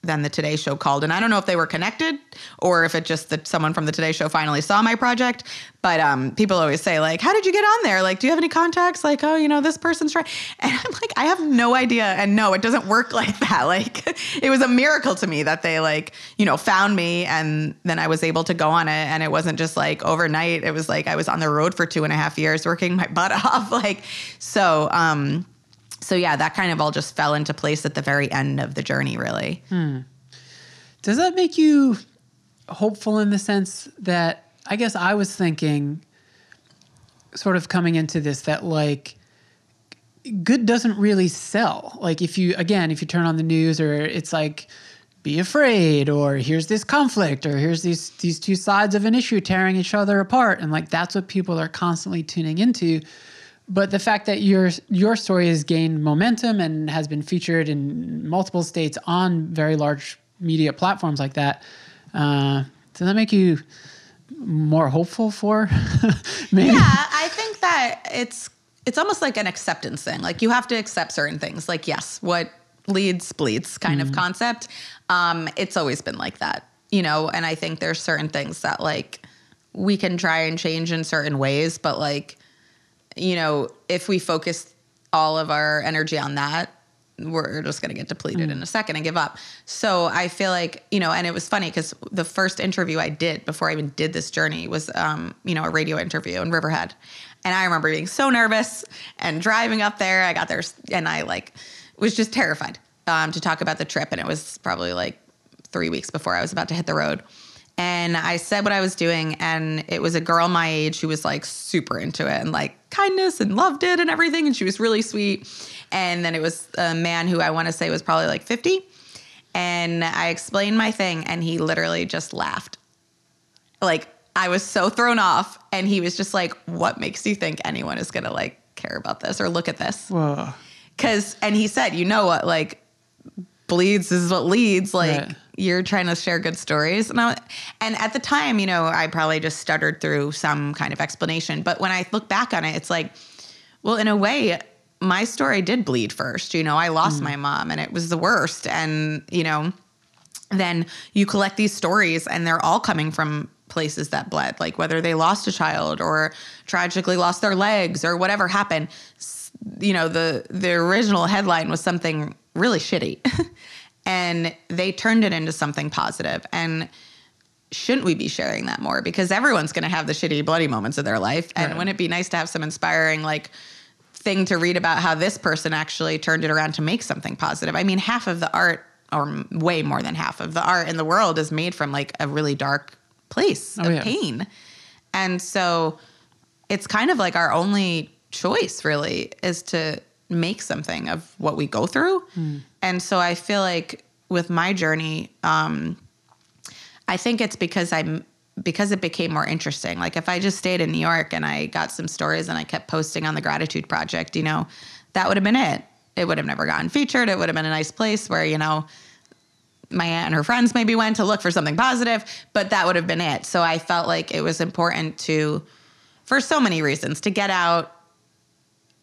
then the Today Show called. And I don't know if they were connected or if it just that someone from the Today Show finally saw my project. But um, people always say, like, how did you get on there? Like, do you have any contacts? Like, oh, you know, this person's trying. And I'm like, I have no idea. And no, it doesn't work [LAUGHS] like that. Like, it was a miracle to me that they, like, you know, found me and then I was able to go on it. And it wasn't just like overnight. It was like I was on the road for two and a half years working my [LAUGHS] butt off. Like, so, um, so yeah, that kind of all just fell into place at the very end of the journey, really. Hmm. Does that make you hopeful in the sense that I guess I was thinking, sort of coming into this, that like good doesn't really sell. Like if you, again, if you turn on the news or it's like, be afraid or here's this conflict or here's these these two sides of an issue tearing each other apart and like that's what people are constantly tuning into but the fact that your your story has gained momentum and has been featured in multiple states on very large media platforms like that, uh, does that make you more hopeful for [LAUGHS] maybe? Yeah, I think that it's it's almost like an acceptance thing. Like you have to accept certain things. Like yes, what leads bleeds kind of concept. Um, it's always been like that, you know. And I think there's certain things that like we can try and change in certain ways, but like you know, if we focus all of our energy on that, we're just going to get depleted in a second and give up. So I feel like, you know, and it was funny because the first interview I did before I even did this journey was, um, you know, a radio interview in Riverhead. And I remember being so nervous and driving up there. I got there and I like was just terrified um, to talk about the trip. And it was probably like three weeks before I was about to hit the road. And I said what I was doing, and it was a girl my age who was like super into it and like kindness and loved it and everything. And she was really sweet. And then it was a man who I want to say was probably like 50. And I explained my thing, and he literally just laughed. Like, I was so thrown off. And he was just like, What makes you think anyone is going to like care about this or look at this? Cause, and he said, You know what? Like, bleeds is what leads. Like, Right. You're trying to share good stories. And, I, and at the time, you know, I probably just stuttered through some kind of explanation. But when I look back on it, it's like, well, in a way, my story did bleed first. You know, I lost mm. my mom and it was the worst. And, you know, then you collect these stories and they're all coming from places that bled, like whether they lost a child or tragically lost their legs or whatever happened. You know, the the original headline was something really shitty. [LAUGHS] and they turned it into something positive. And shouldn't we be sharing that more? Because everyone's going to have the shitty, bloody moments of their life. And Right. wouldn't it be nice to have some inspiring, like, thing to read about how this person actually turned it around to make something positive? I mean, half of the art, or way more than half of the art in the world, is made from like a really dark place Oh, of yeah. pain. And so it's kind of like our only choice, really, is to make something of what we go through. And so I feel like with my journey, um, I think it's because I'm because it became more interesting. Like if I just stayed in New York and I got some stories and I kept posting on the grattitude project, you know, that would have been it. It would have never gotten featured. It would have been a nice place where, you know, my aunt and her friends maybe went to look for something positive, but that would have been it. So I felt like it was important to, for so many reasons, to get out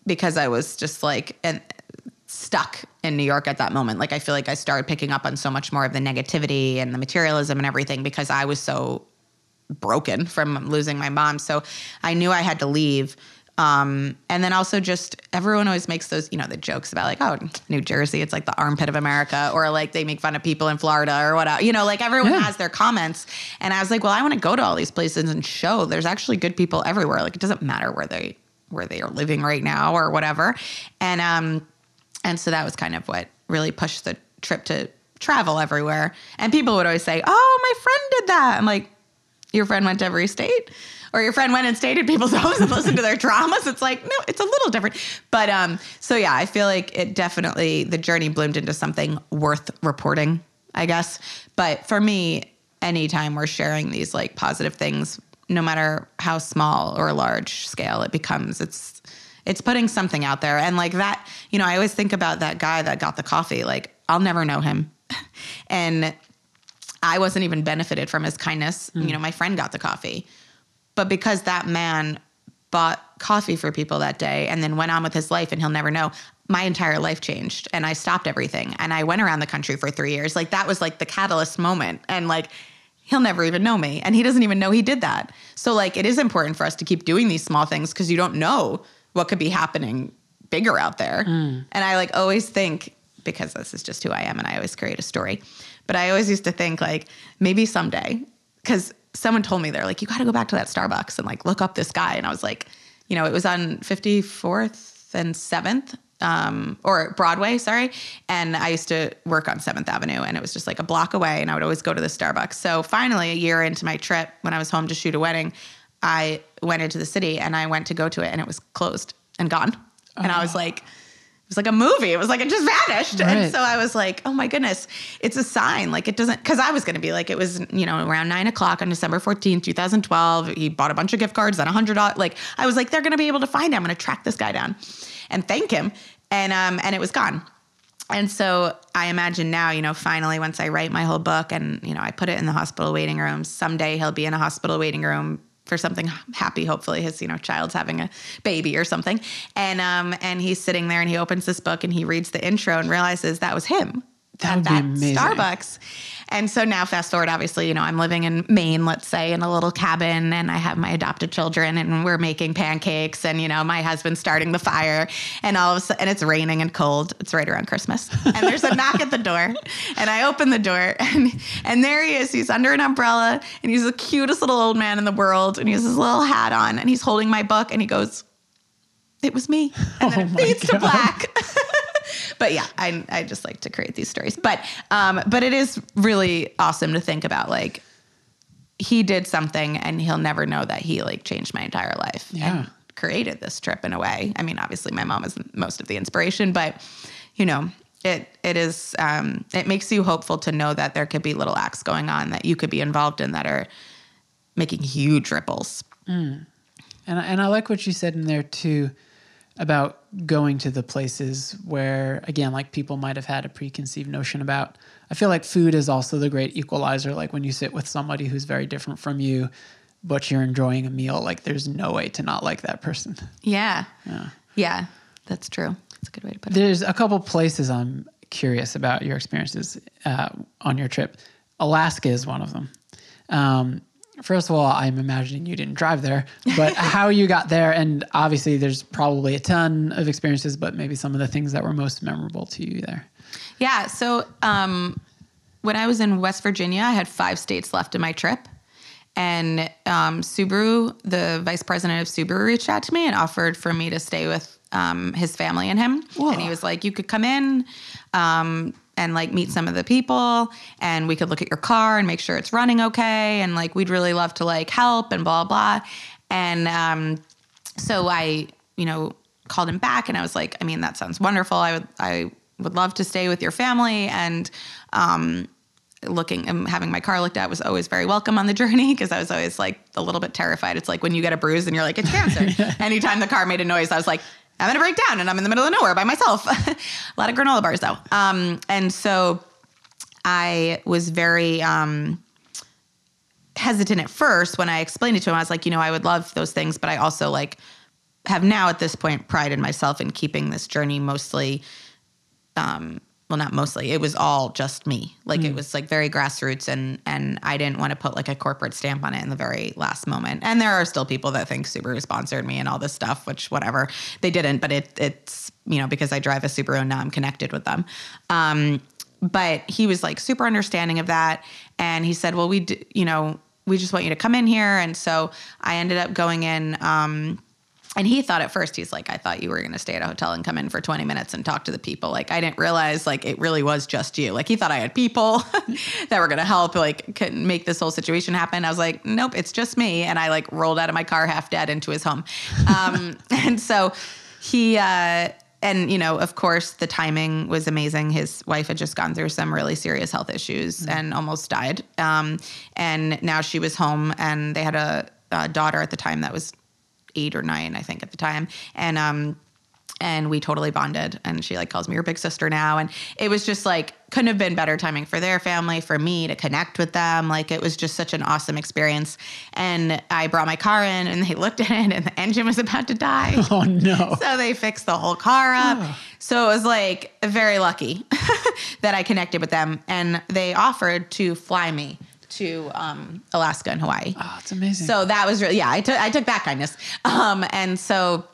because I was just like and stuck in New York at that moment. Like I feel like I started picking up on so much more of the negativity and the materialism and everything because I was so broken from losing my mom. So I knew I had to leave. Um, and then also just everyone always makes those, you know, the jokes about like, oh, New Jersey, it's like the armpit of America, or like they make fun of people in Florida or whatever. You know, like everyone Yeah. has their comments. And I was like, well, I want to go to all these places and show there's actually good people everywhere. Like it doesn't matter where they where they are living right now or whatever. And um and so that was kind of what really pushed the trip to travel everywhere. And people would always say, "Oh, my friend did that." I'm like, "Your friend went to every state?" Or your friend went and stayed at people's [LAUGHS] homes and listened to their dramas. It's like, no, it's a little different. But um, so yeah, I feel like it definitely the journey bloomed into something worth reporting, I guess. But for me, anytime we're sharing these like positive things, no matter how small or large scale it becomes, it's it's putting something out there. And like that, you know, I always think about that guy that got the coffee. Like, I'll never know him. [LAUGHS] and I wasn't even benefited from his kindness. Mm. You know, my friend got the coffee. But because that man bought coffee for people that day and then went on with his life and he'll never know, my entire life changed and I stopped everything. And I went around the country for three years. Like that was like the catalyst moment. And like, he'll never even know me. And he doesn't even know he did that. So like it is important for us to keep doing these small things because you don't know what could be happening bigger out there. Mm. And I like always think, because this is just who I am and I always create a story. But I always used to think like maybe someday, because someone told me they're like, you got to go back to that Starbucks and like look up this guy. And I was like, you know, it was on 54th and 7th. Um, or Broadway, sorry. And I used to work on 7th Avenue and it was just like a block away and I would always go to the Starbucks. So finally, a year into my trip, when I was home to shoot a wedding, I went into the city and I went to go to it and it was closed and gone. And I was like, it was like a movie. It was like it just vanished. Right. And so I was like, oh my goodness, it's a sign. Like it doesn't, because I was going to be like, it was, you know, around nine o'clock on December 14th, 2012. He bought a bunch of gift cards and a hundred dollars. Like I was like, they're going to be able to find him. I'm going to track this guy down and thank him. And, um, and it was gone. And so I imagine now, you know, finally, once I write my whole book and, you know, I put it in the hospital waiting room, someday he'll be in a hospital waiting room for something happy. Hopefully his, you know, child's having a baby or something. And, um, and he's sitting there and he opens this book and he reads the intro and realizes that was him That at be that amazing. Starbucks. And so now, fast forward, obviously, you know, I'm living in Maine, let's say, in a little cabin, and I have my adopted children, and we're making pancakes, and, you know, my husband's starting the fire, and all of a sudden, and it's raining and cold. It's right around Christmas. And there's a [LAUGHS] knock at the door, and I open the door, [LAUGHS] and, and there he is. He's under an umbrella, and he's the cutest little old man in the world, and he has his little hat on, and he's holding my book, and he goes, It was me. And then Oh it fades to black. [LAUGHS] but yeah, I, I just like to create these stories. But um, but it is really awesome to think about like he did something and he'll never know that he like changed my entire life Yeah. and created this trip in a way. I mean, obviously my mom is most of the inspiration, but you know, it it is um, it makes you hopeful to know that there could be little acts going on that you could be involved in that are making huge ripples. And I- and I like what you said in there too about going to the places where again like people might have had a preconceived notion about. I feel like food is also the great equalizer like when you sit with somebody who's very different from you but you're enjoying a meal like there's no way to not like that person. Yeah. Yeah. Yeah. That's true. That's a good way to put it. There's a couple places I'm curious about your experiences uh, on your trip. Alaska is one of them. Um, first of all, I'm imagining you didn't drive there, but [LAUGHS] how you got there, and obviously there's probably a ton of experiences, but maybe some of the things that were most memorable to you there. Yeah. So um, when I was in West Virginia, I had five states left in my trip. And um, Subaru, the vice president of Subaru, reached out to me and offered for me to stay with um, his family and him. And he was like, "You could come in um, and like meet some of the people, and we could look at your car and make sure it's running okay, and like we'd really love to like help and blah blah." And um, so I, you know, called him back and I was like, I mean, that sounds wonderful. I would, I would love to stay with your family. And, um, looking and having my car looked at was always very welcome on the [LAUGHS] journey because I was always like a little bit terrified. It's like when you get a bruise and you're like, it's cancer. [LAUGHS] Anytime the car made a noise, I was like, I'm gonna break down and I'm in the middle of nowhere by myself. [LAUGHS] a lot of granola bars though. Um, and so I was very, um, hesitant at first when I explained it to him. I was like, you know, I would love those things, but I also like have now at this point pride in myself in keeping this journey mostly um well not mostly. It was all just me. Like it was like very grassroots and and i didn't want to put like a corporate stamp on it in the very last moment. And there are still people that think subaru sponsored me and all this stuff which whatever. They didn't but it it's you know because i drive a subaru and now i'm connected with them. Um but he was like super understanding of that. And he said well we d- you know we just want you to come in here. And so i ended up going in um and he thought at first, he's like, I thought you were going to stay at a hotel and come in for 20 minutes and talk to the people. Like, I didn't realize, like, it really was just you. Like, he thought I had people [LAUGHS] that were going to help, like, couldn't make this whole situation happen. I was like, nope, it's just me. And I, like, rolled out of my car half dead into his home. Um, [LAUGHS] and so he, uh, and you know, of course, the timing was amazing. His wife had just gone through some really serious health issues and almost died. Um, and now she was home, and they had a, a daughter at the time that was eight or nine, I think, at the time. And um, and we totally bonded. And she like calls me her big sister now. And it was just like couldn't have been better timing for their family, for me to connect with them. Like it was just such an awesome experience. And I brought my car in, and they looked [LAUGHS] at it, and the engine was about to die. [LAUGHS] Oh no. So they fixed the whole car up. So it was like very lucky [LAUGHS] that I connected with them, and they offered to fly me to um, Alaska and Hawaii. Oh, it's amazing. So that was really yeah. I took I took that kindness, um, and so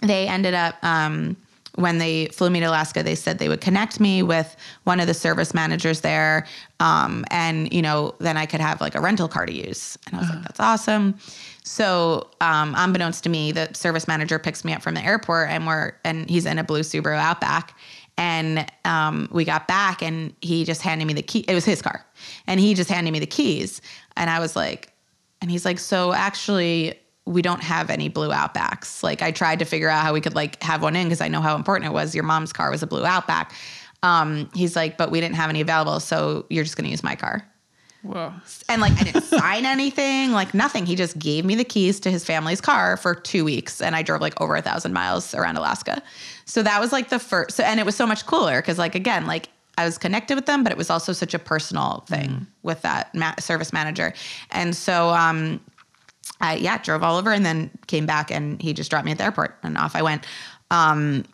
they ended up um, when they flew me to Alaska. They said they would connect me with one of the service managers there, um, and you know then I could have like a rental car to use. And I was like, that's awesome. So um, unbeknownst to me, the service manager picks me up from the airport, and we're and he's in a blue Subaru Outback. And um, we got back, and he just handed me the key. It was his car, and he just handed me the keys. And I was like, and he's like, so actually, we don't have any blue Outbacks. Like I tried to figure out how we could like have one in because I know how important it was. Your mom's car was a blue Outback. Um, he's like, but we didn't have any available, so you're just gonna use my car. Whoa. And like I didn't sign anything, like nothing. He just gave me the keys to his family's car for two weeks, and I drove like over a thousand miles around Alaska. So that was like the first. So, and it was so much cooler because like again, like I was connected with them, but it was also such a personal thing with that ma- service manager. And so, um, I yeah drove all over and then came back, and he just dropped me at the airport, and off I went. Um,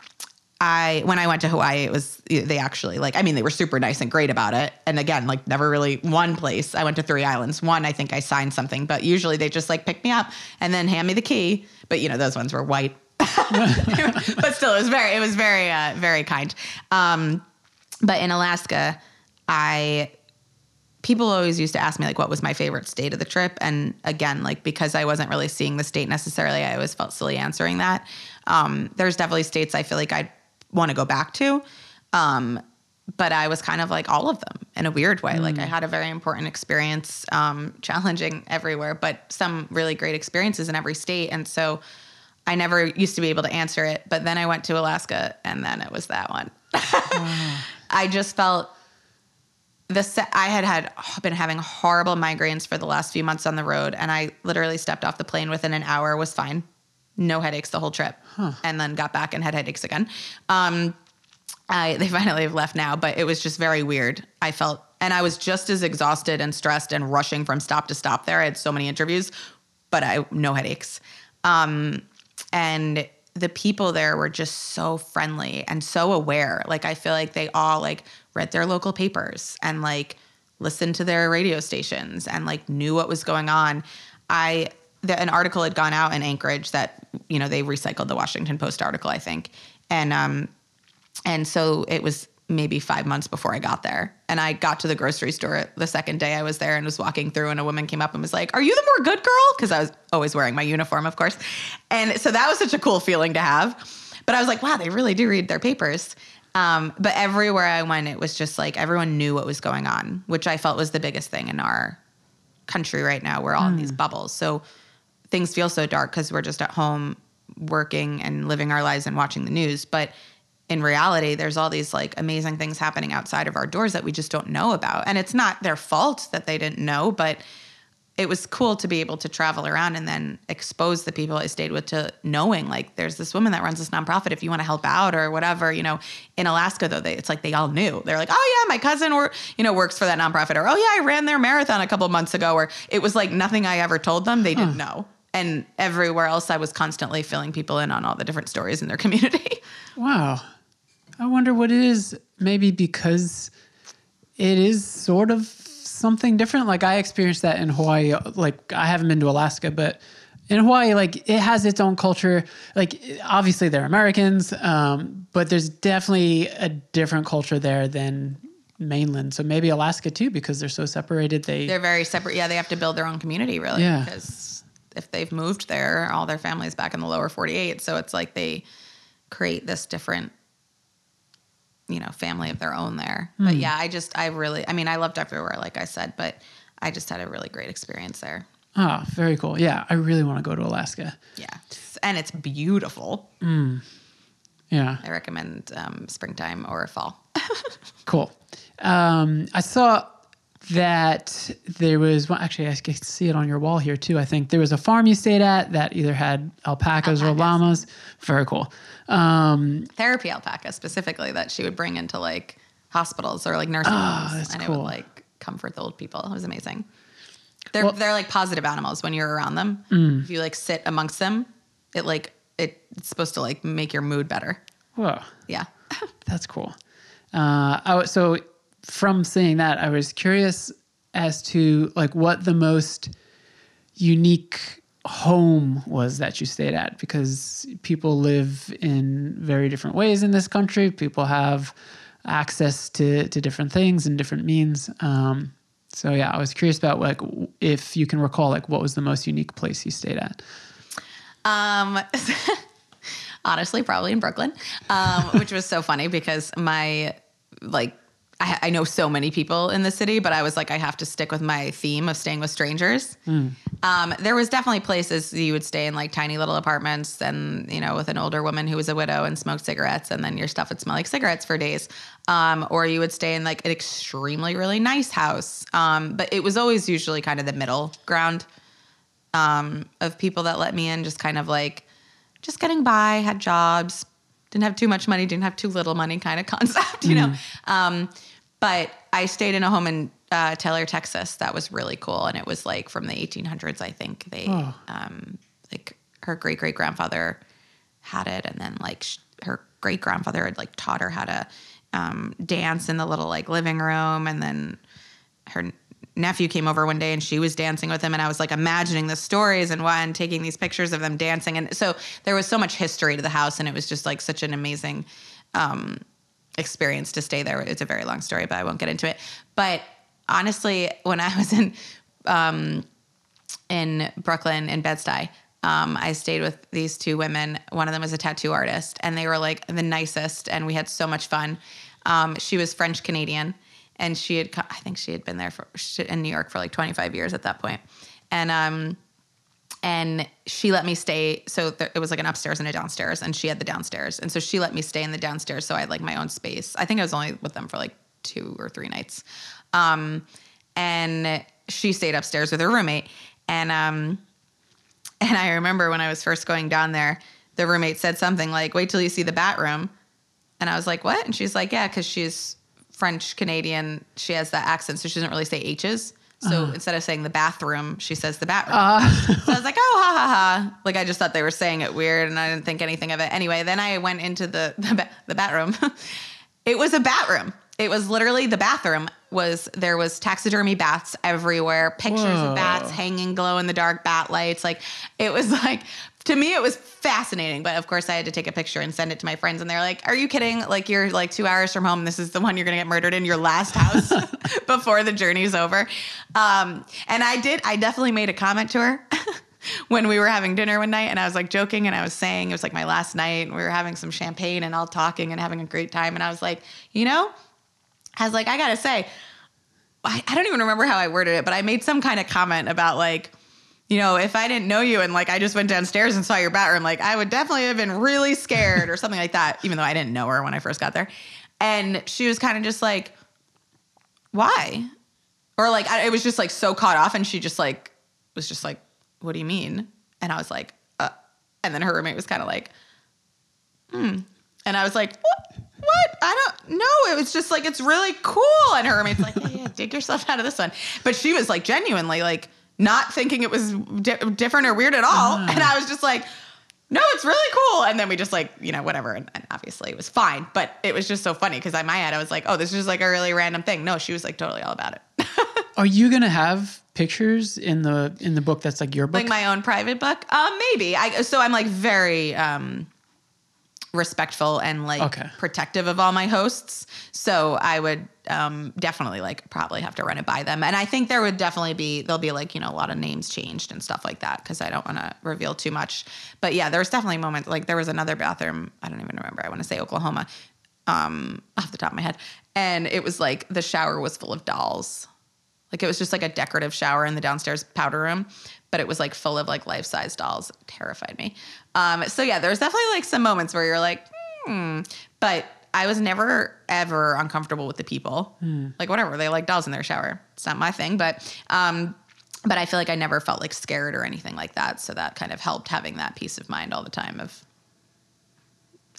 I when I went to Hawaii, it was they actually like I mean they were super nice and great about it. And again, like never really one place. I went to three islands. One I think I signed something, but usually they just like pick me up and then hand me the key. But you know those ones were white. [LAUGHS] but still, it was very it was very uh, very kind. Um, but in Alaska, I people always used to ask me like what was my favorite state of the trip and again like because i wasn't really seeing the state necessarily i always felt silly answering that um, there's definitely states i feel like i'd want to go back to um, but i was kind of like all of them in a weird way. Like i had a very important experience um, challenging everywhere but some really great experiences in every state. And so i never used to be able to answer it but then i went to alaska and then it was that one. [LAUGHS] I just felt the se- I had had been having horrible migraines for the last few months on the road, and I literally stepped off the plane within an hour, was fine, no headaches the whole trip, and then got back and had headaches again. Um, I [LAUGHS] they finally have left now, but it was just very weird. I felt, and I was just as exhausted and stressed and rushing from stop to stop. There, I had so many interviews, but I no headaches, um, and the people there were just so friendly and so aware. Like I feel like they all like read their local papers and like listened to their radio stations and like knew what was going on. I the, an article had gone out in Anchorage that you know they recycled the Washington Post article, I think, and um, and so it was maybe five months before I got there. And I got to the grocery store the second day I was there and was walking through, and a woman came up and was like, Are you the more good girl? Because I was always wearing my uniform, of course. And so that was such a cool feeling to have. But I was like, Wow, they really do read their papers. Um, but everywhere I went, it was just like everyone knew what was going on, which I felt was the biggest thing in our country right now. We're all in these bubbles. So things feel so dark because we're just at home working and living our lives and watching the news. But in reality, there's all these like amazing things happening outside of our doors that we just don't know about. And it's not their fault that they didn't know, but it was cool to be able to travel around and then expose the people I stayed with to knowing like there's this woman that runs this nonprofit if you want to help out or whatever. You know, in Alaska though, they, it's like they all knew. They're like, oh yeah, my cousin or you know works for that nonprofit, or oh yeah, I ran their marathon a couple months ago. Or it was like nothing I ever told them. They didn't know. And everywhere else, I was constantly filling people in on all the different stories in their [LAUGHS] community. Wow. I wonder what it is. Maybe because it is sort of something different. Like I experienced that in Hawaii. Like I haven't been to Alaska, but in Hawaii, like it has its own culture. Like obviously they're Americans, um, but there's definitely a different culture there than mainland. So maybe Alaska too, because they're so separated. They They're very separate. Yeah, they have to build their own community really Yeah. because if they've moved there, all their families back in the lower 48. So it's like they create this different you know, family of their own there. But Hmm. yeah, I just I really I mean, I loved everywhere like I said, but I just had a really great experience there. oh, very cool. Yeah, I really want to go to Alaska. Yeah. And it's beautiful. Yeah. I recommend um, springtime or fall. [LAUGHS] Cool. Um, I saw that there was well, actually I can see it on your wall here too. I think there was a farm you stayed at that either had alpacas, or llamas. Very cool. Um, Therapy alpaca specifically that she would bring into like hospitals or like nursing homes. Ah, that's and it would like comfort the old people. It was amazing. They're they're like positive animals when you're around them. Mm. If you like sit amongst them, it like it, it's supposed to like make your mood better. whoa, Yeah. [LAUGHS] that's cool. Uh, I, so from seeing that, I was curious as to like what the most unique home was that you stayed at because people live in very different ways in this country. People have access to, to different things and different means. Um, so yeah, I was curious about like if you can recall like what was the most unique place you stayed at. Um, [LAUGHS] honestly, probably in Brooklyn, um, which was so funny because my like I, I know so many people in the city, but I was like, I have to stick with my theme of staying with strangers. Um, there was definitely places you would stay in like tiny little apartments, and you know, with an older woman who was a widow and smoked cigarettes, and then your stuff would smell like cigarettes for days. Um, or you would stay in like an extremely really nice house, um, but it was always usually kind of the middle ground um, of people that let me in, just kind of like just getting by, had jobs, didn't have too much money, didn't have too little money kind of [LAUGHS] concept, you know. But I stayed in a home in uh, Taylor, Texas. That was really cool, and it was like from the 1800s. I think they, Oh. um, like her great great grandfather had it, and then like sh- her great grandfather had like taught her how to um, dance in the little like living room, and then her nephew came over one day and she was dancing with him and I was like imagining the stories and one taking these pictures of them dancing and so there was so much history to the house and it was just like such an amazing um, experience to stay there. It's a very long story, but I won't get into it. But honestly, when I [LAUGHS] was in um, in Brooklyn in Bed-Stuy, um, I stayed with these two women. One of them was a tattoo artist, and they were like the nicest, and we had so much fun. Um, she was French Canadian, and she had I think she had been there for in New York for like 25 years at that point, and um, and she let me stay. So there, it was like an upstairs and a downstairs, and she had the downstairs, and so she let me stay in the downstairs, so I had like my own space. I think I was only with them for like two or three nights, um, and she stayed upstairs with her roommate, and um, and I remember when I was first going down there, the roommate said something like, "Wait till you see the bat room," and I was like, "What?" And she's like, "Yeah, because she's French Canadian. She has that accent, so she doesn't really say H's." So uh-huh. instead of saying the bathroom, she says the bathroom. Uh. [LAUGHS] So I was like, oh, ha, ha, ha. Like, I just thought they were saying it weird and I didn't think anything of it. Anyway, then I went into the, [LAUGHS] the, ba- the bathroom. [LAUGHS] it was a bathroom. It was literally the bathroom was there was taxidermy bats everywhere, pictures Whoa. of bats hanging glow in the dark bat lights. Like it was like to me it was fascinating. But of course I had to take a picture and send it to my friends and they're like, Are you kidding? Like you're like two hours from home. This is the one you're gonna get murdered in your last house [LAUGHS] [LAUGHS] before the journey's over. Um, and I did I definitely made a comment to her. [LAUGHS] when we were having dinner one night and I was like joking and I was saying it was like my last night and we were having some champagne and all talking and having a great time and I was like, you know, I was like, I gotta say, I, I don't even remember how I worded it, but I made some kind of comment about like, you know, if I didn't know you and like I just went downstairs and saw your bathroom, like I would definitely have been really scared or something like that, even though I didn't know her when I first got there. And she was kind of just like, why? Or like, I, it was just like so caught off and she just like, was just like, what do you mean? And I was like, uh, and then her roommate was kind of like, hmm. And I was like, what? What? I don't know. It was just like, it's really cool. And her roommate's like, yeah, yeah, dig yourself out of this one. But she was like, genuinely, like, not thinking it was di- different or weird at all. And I was just like, no, it's really cool. And then we just like, you know, whatever. And, and obviously it was fine. But it was just so funny because in my head, I was like, oh, this is just like a really random thing. No, she was like totally all about it. [LAUGHS] Are you gonna have pictures in the in the book that's like your book? like my own private book um maybe i so i'm like very um respectful and like Okay. protective of all my hosts so i would um definitely like probably have to run it by them and i think there would definitely be there'll be like you know a lot of names changed and stuff like that because i don't want to reveal too much but yeah there was definitely moments like there was another bathroom i don't even remember i want to say oklahoma um off the top of my head and it was like the shower was full of dolls like it was just like a decorative shower in the downstairs powder room, but it was like full of like life size dolls. It terrified me. Um, so yeah, there's definitely like some moments where you're like, hmm. But I was never ever uncomfortable with the people. Like whatever, they like dolls in their shower. It's not my thing, but um, but I feel like I never felt like scared or anything like that. So that kind of helped having that peace of mind all the time of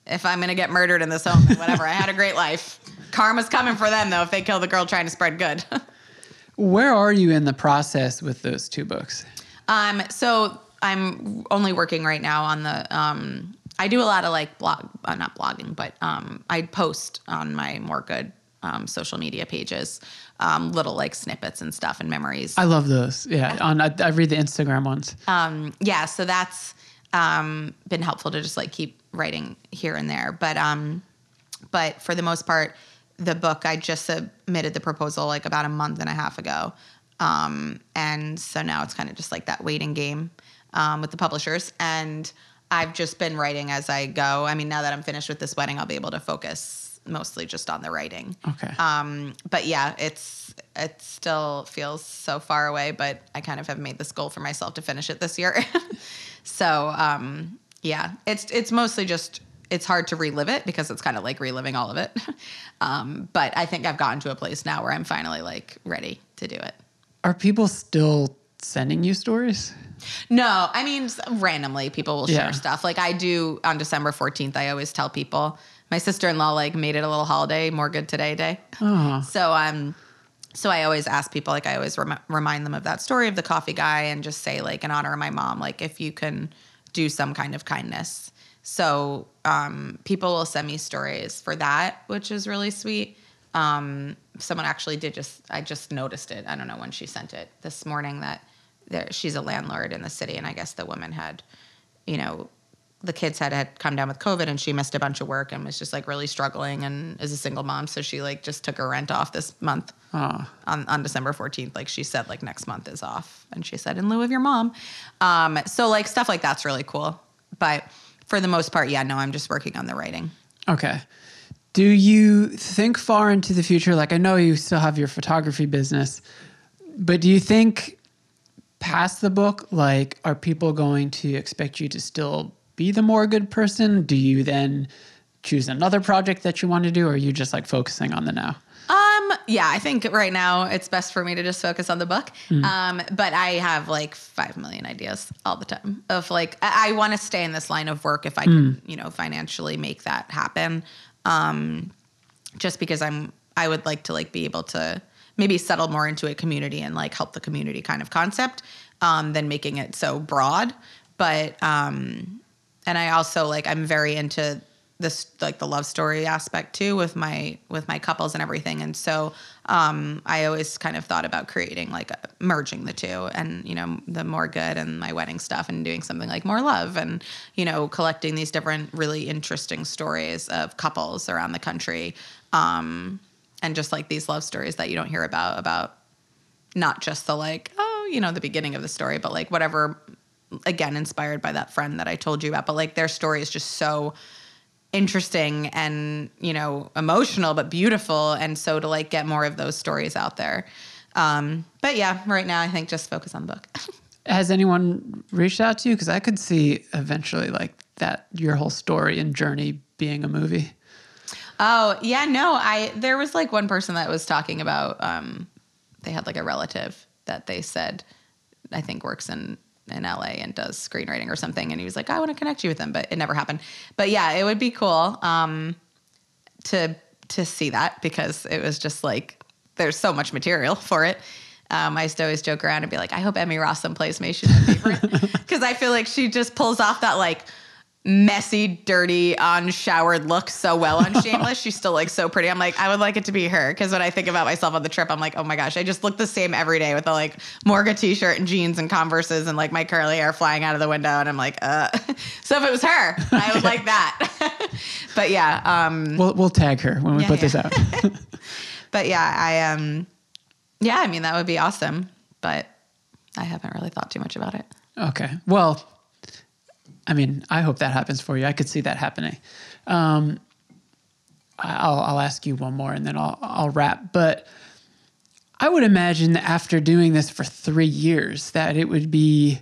if I'm gonna get murdered in this home, whatever. I had a great life. Karma's coming for them though if they kill the girl trying to spread good. [LAUGHS] Where are you in the process with those two books? Um, so I'm only working right now on the. Um, I do a lot of like blog, uh, not blogging, but um, I post on my more good um, social media pages, um, little like snippets and stuff and memories. I love those. Yeah, on I, I read the Instagram ones. um, yeah, so that's um, been helpful to just like keep writing here and there. But um, but for the most part, the book I just submitted the proposal like about a month and a half ago, um, and so now it's kind of just like that waiting game um, with the publishers. And I've just been writing as I go. I mean, now that I'm finished with this wedding, I'll be able to focus mostly just on the writing. Okay. Um, but yeah, it's it still feels so far away, but I kind of have made this goal for myself to finish it this year. [LAUGHS] so um, yeah, it's it's mostly just it's hard to relive it because it's kind of like reliving all of it. [LAUGHS] um, but I think I've gotten to a place now where I'm finally like ready to do it. Are people still sending you stories? No, I mean randomly people will share Yeah. stuff. Like I do on December 14th, I always tell people. My sister-in-law like made it a little holiday, more good today day. Oh, So um so I always ask people like I always rem- remind them of that story of the coffee guy and just say like in honor of my mom like if you can do some kind of kindness. So um, people will send me stories for that, which is really sweet. Um, someone actually did just, I just noticed it. I don't know when she sent it this morning that there, she's a landlord in the city. And I guess the woman had, you know, the kids had had come down with COVID and she missed a bunch of work and was just like really struggling and is a single mom. So she like just took her rent off this month Ah. on, on December 14th. Like she said, like next month is off. And she said, in lieu of your mom. Um, so like stuff like that's really cool. But for the most part, yeah, no, I'm just working on the writing. Okay. Do you think far into the future? Like, I know you still have your photography business, but do you think past the book, like, are people going to expect you to still be the more good person? Do you then choose another project that you want to do, or are you just like focusing on the now? Um, yeah, I think right now it's best for me to just focus on the book. Um, but I have like five million ideas all the time of like I, I want to stay in this line of work if I can, you know, financially make that happen. Um, just because I'm I would like to like be able to maybe settle more into a community and like help the community kind of concept um, than making it so broad. But um, and I also like I'm very into this like the love story aspect too with my with my couples and everything and so um i always kind of thought about creating like a, merging the two and you know the more good and my wedding stuff and doing something like more love and you know collecting these different really interesting stories of couples around the country um and just like these love stories that you don't hear about about not just the like oh you know the beginning of the story but like whatever again inspired by that friend that i told you about but like their story is just so interesting and you know emotional but beautiful and so to like get more of those stories out there um but yeah right now i think just focus on the book [LAUGHS] Has anyone reached out to you? Because I could see eventually like that your whole story and journey being a movie. Oh yeah no i there was like one person that was talking about um they had like a relative that they said i think works in in LA and does screenwriting or something and he was like I want to connect you with him but it never happened but yeah it would be cool um to to see that because it was just like there's so much material [LAUGHS] for it. Um, I used to always joke around and be like, I hope Emmy Rossum plays me. She's my favorite because I feel like she just pulls off that like messy, dirty, unshowered look so well on [LAUGHS] Shameless. She's still like so pretty. I'm like, I would like it to be her because when I think about myself on the trip, I'm like, oh my gosh, I just look the same every day with the like More Good t-shirt and jeans and Converses and like my curly hair flying out of the window, and I'm like, uh. [LAUGHS] So if it was her, I would like [LAUGHS] that. but yeah, um, We'll we'll tag her when we Yeah, put this out. but yeah, I um, yeah, I mean that would be awesome, but I haven't really thought too much about it. Okay. Well, I mean, I hope that happens for you. I could see that happening. Um, I'll, I'll ask you one more and then I'll, I'll wrap. But I would imagine that after doing this for three years, that it would be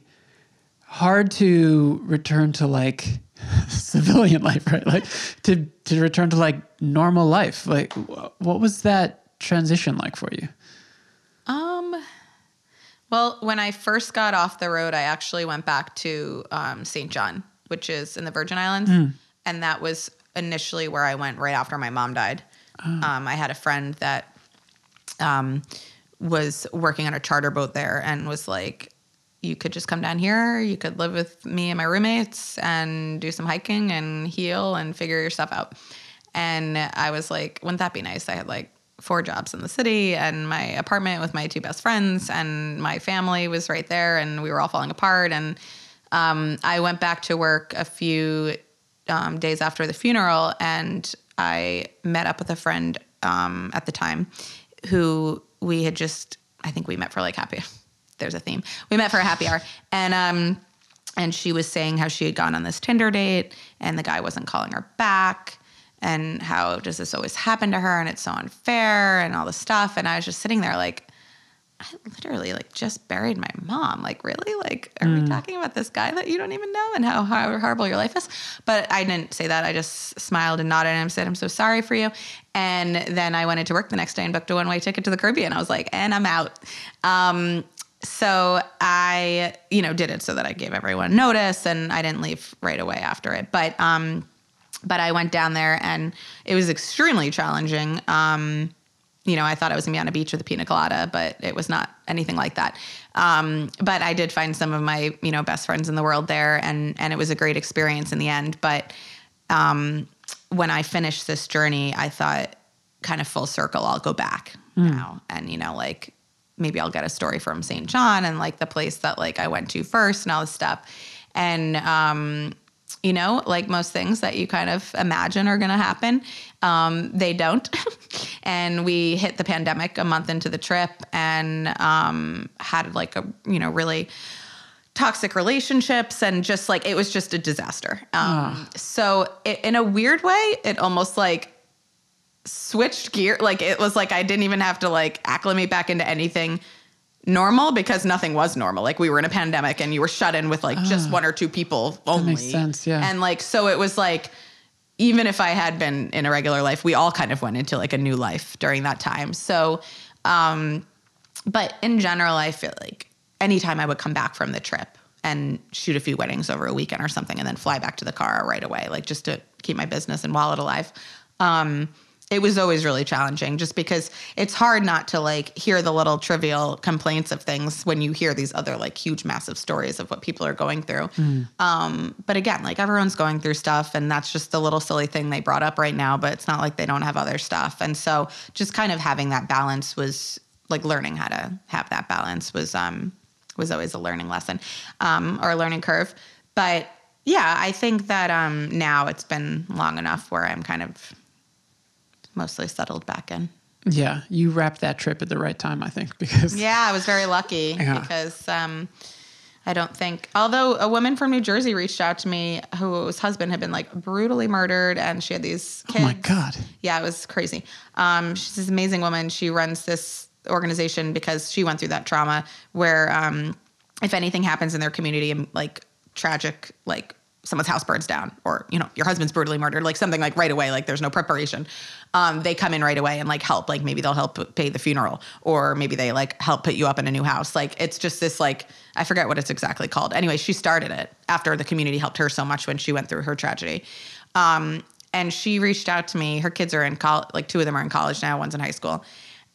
hard to return to like [LAUGHS] civilian life, right? Like to to return to like normal life. Like, what was that transition like for you? Well, when I first got off the road, I actually went back to um, St. John, which is in the Virgin Islands, and that was initially where I went right after my mom died. Um, I had a friend that um, was working on a charter boat there and was like, you could just come down here. You could live with me and my roommates and do some hiking and heal and figure your stuff out. And I was like, wouldn't that be nice? I had like four jobs in the city and my apartment with my two best friends and my family was right there and we were all falling apart. And um, I went back to work a few um, days after the funeral and I met up with a friend um, at the time who we had just, I think we met for like happy. There's a theme. We met for a happy hour. And, um, and she was saying how she had gone on this Tinder date and the guy wasn't calling her back and how does this always happen to her and it's so unfair and all this stuff. And I was just sitting there like, I literally like just buried my mom. Like, really? Like, are we talking about this guy that you don't even know and how, how horrible your life is? But I didn't say that. I just smiled and nodded and said, I'm so sorry for you. And then I went into work the next day and booked a one way ticket to the Caribbean. I was like, and I'm out. Um, so I, you know, did it so that I gave everyone notice and I didn't leave right away after it. But, um, but I went down there and it was extremely challenging. Um, you know, I thought I was gonna be on a beach with a pina colada, but it was not anything like that. Um, but I did find some of my, you know, best friends in the world there, and and it was a great experience in the end. But um, when I finished this journey, I thought, kind of full circle, I'll go back now, and you know, like maybe I'll get a story from St. John and like the place that like I went to first and all this stuff, and um, you know, like most things that you kind of imagine are going to happen, um, they don't. [LAUGHS] and we hit the pandemic a month into the trip and um, had like a, you know, really toxic relationships and just like it was just a disaster. Um, So, it, in a weird way, it almost like switched gear. Like it was like I didn't even have to like acclimate back into anything normal because nothing was normal. Like we were in a pandemic and you were shut in with like just one or two people only. makes sense, yeah. And like so it was like even if I had been in a regular life, we all kind of went into like a new life during that time. So um but in general I feel like anytime I would come back from the trip and shoot a few weddings over a weekend or something and then fly back to the car right away like just to keep my business and wallet alive. Um it was always really challenging just because it's hard not to like hear the little trivial complaints of things when you hear these other like huge massive stories of what people are going through. Um, but again like everyone's going through stuff and that's just the little silly thing they brought up right now but it's not like they don't have other stuff. And so just kind of having that balance was like learning how to have that balance was um was always a learning lesson um, or a learning curve. But yeah i think that um now it's been long enough where i'm kind of mostly settled back in. Yeah, you wrapped that trip at the right time, I think, [LAUGHS] because Yeah, I was very lucky Yeah. because um, I don't think, although a woman from New Jersey reached out to me whose husband had been like brutally murdered and she had these kids. oh my god, Yeah, it was crazy. Um, she's this amazing woman. She runs this organization because she went through that trauma where um, if anything happens in their community, and like tragic, like someone's house burns down or, you know, your husband's brutally murdered, like something like right away, like there's no preparation. Um, they come in right away and like help, like maybe they'll help pay the funeral or maybe they like help put you up in a new house. Like it's just this like, I forget what it's exactly called. Anyway, she started it after the community helped her so much when she went through her tragedy. Um, and she reached out to me. Her kids are in college, like two of them are in college now, one's in high school.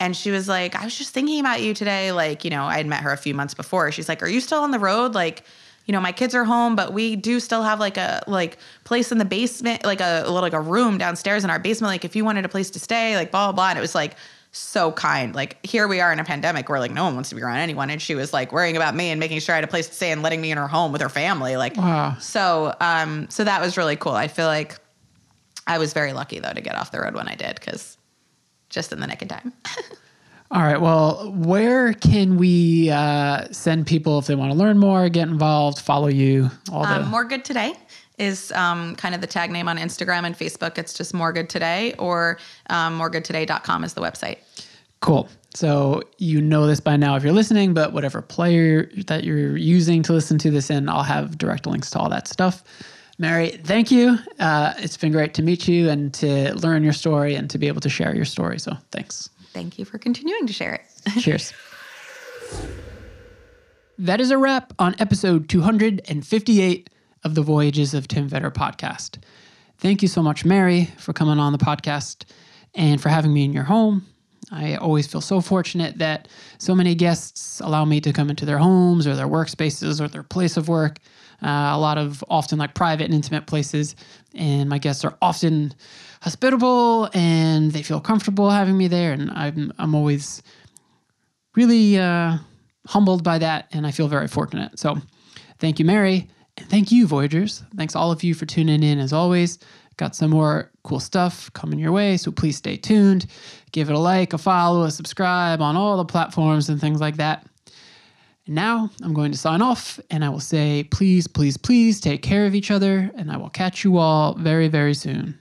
And she was like, I was just thinking about you today. Like, you know, I had met her a few months before. She's like, Are you still on the road? Like, you know, my kids are home, but we do still have like a like place in the basement, like a, little like a room downstairs in our basement. Like, if you wanted a place to stay, like blah blah blah. And it was like so kind. Like here we are in a pandemic where like no one wants to be around anyone, and she was like worrying about me and making sure I had a place to stay and letting me in her home with her family. Like, Wow. so um, so that was really cool. I feel like I was very lucky though to get off the road when I did because just in the nick of time. [LAUGHS] All right. Well, where can we uh, send people if they want to learn more, get involved, follow you? All the Um, more good today is um, kind of the tag name on Instagram and Facebook. It's just more good today or um, moregoodtoday.com is the website. cool. So you know this by now if you're listening, but whatever player that you're using to listen to this in, I'll have direct links to all that stuff. Mary, thank you. Uh, it's been great to meet you and to learn your story and to be able to share your story. So thanks. Thank you for continuing to share it. [LAUGHS] Cheers. That is a wrap on episode 258 of the Voyages of Tim Vetter podcast. Thank you so much, Mary, for coming on the podcast and for having me in your home. I always feel so fortunate that so many guests allow me to come into their homes or their workspaces or their place of work. Uh, a lot of often like private and intimate places. And my guests are often hospitable and they feel comfortable having me there. And I'm, I'm always really uh, humbled by that, and I feel very fortunate. So, thank you, Mary, and thank you, Voyagers. Thanks all of you for tuning in as always. Got some more cool stuff coming your way, so please stay tuned. Give it a like, a follow, a subscribe on all the platforms and things like that. And now I'm going to sign off, and I will say, please, please, please take care of each other, and I will catch you all very, very soon.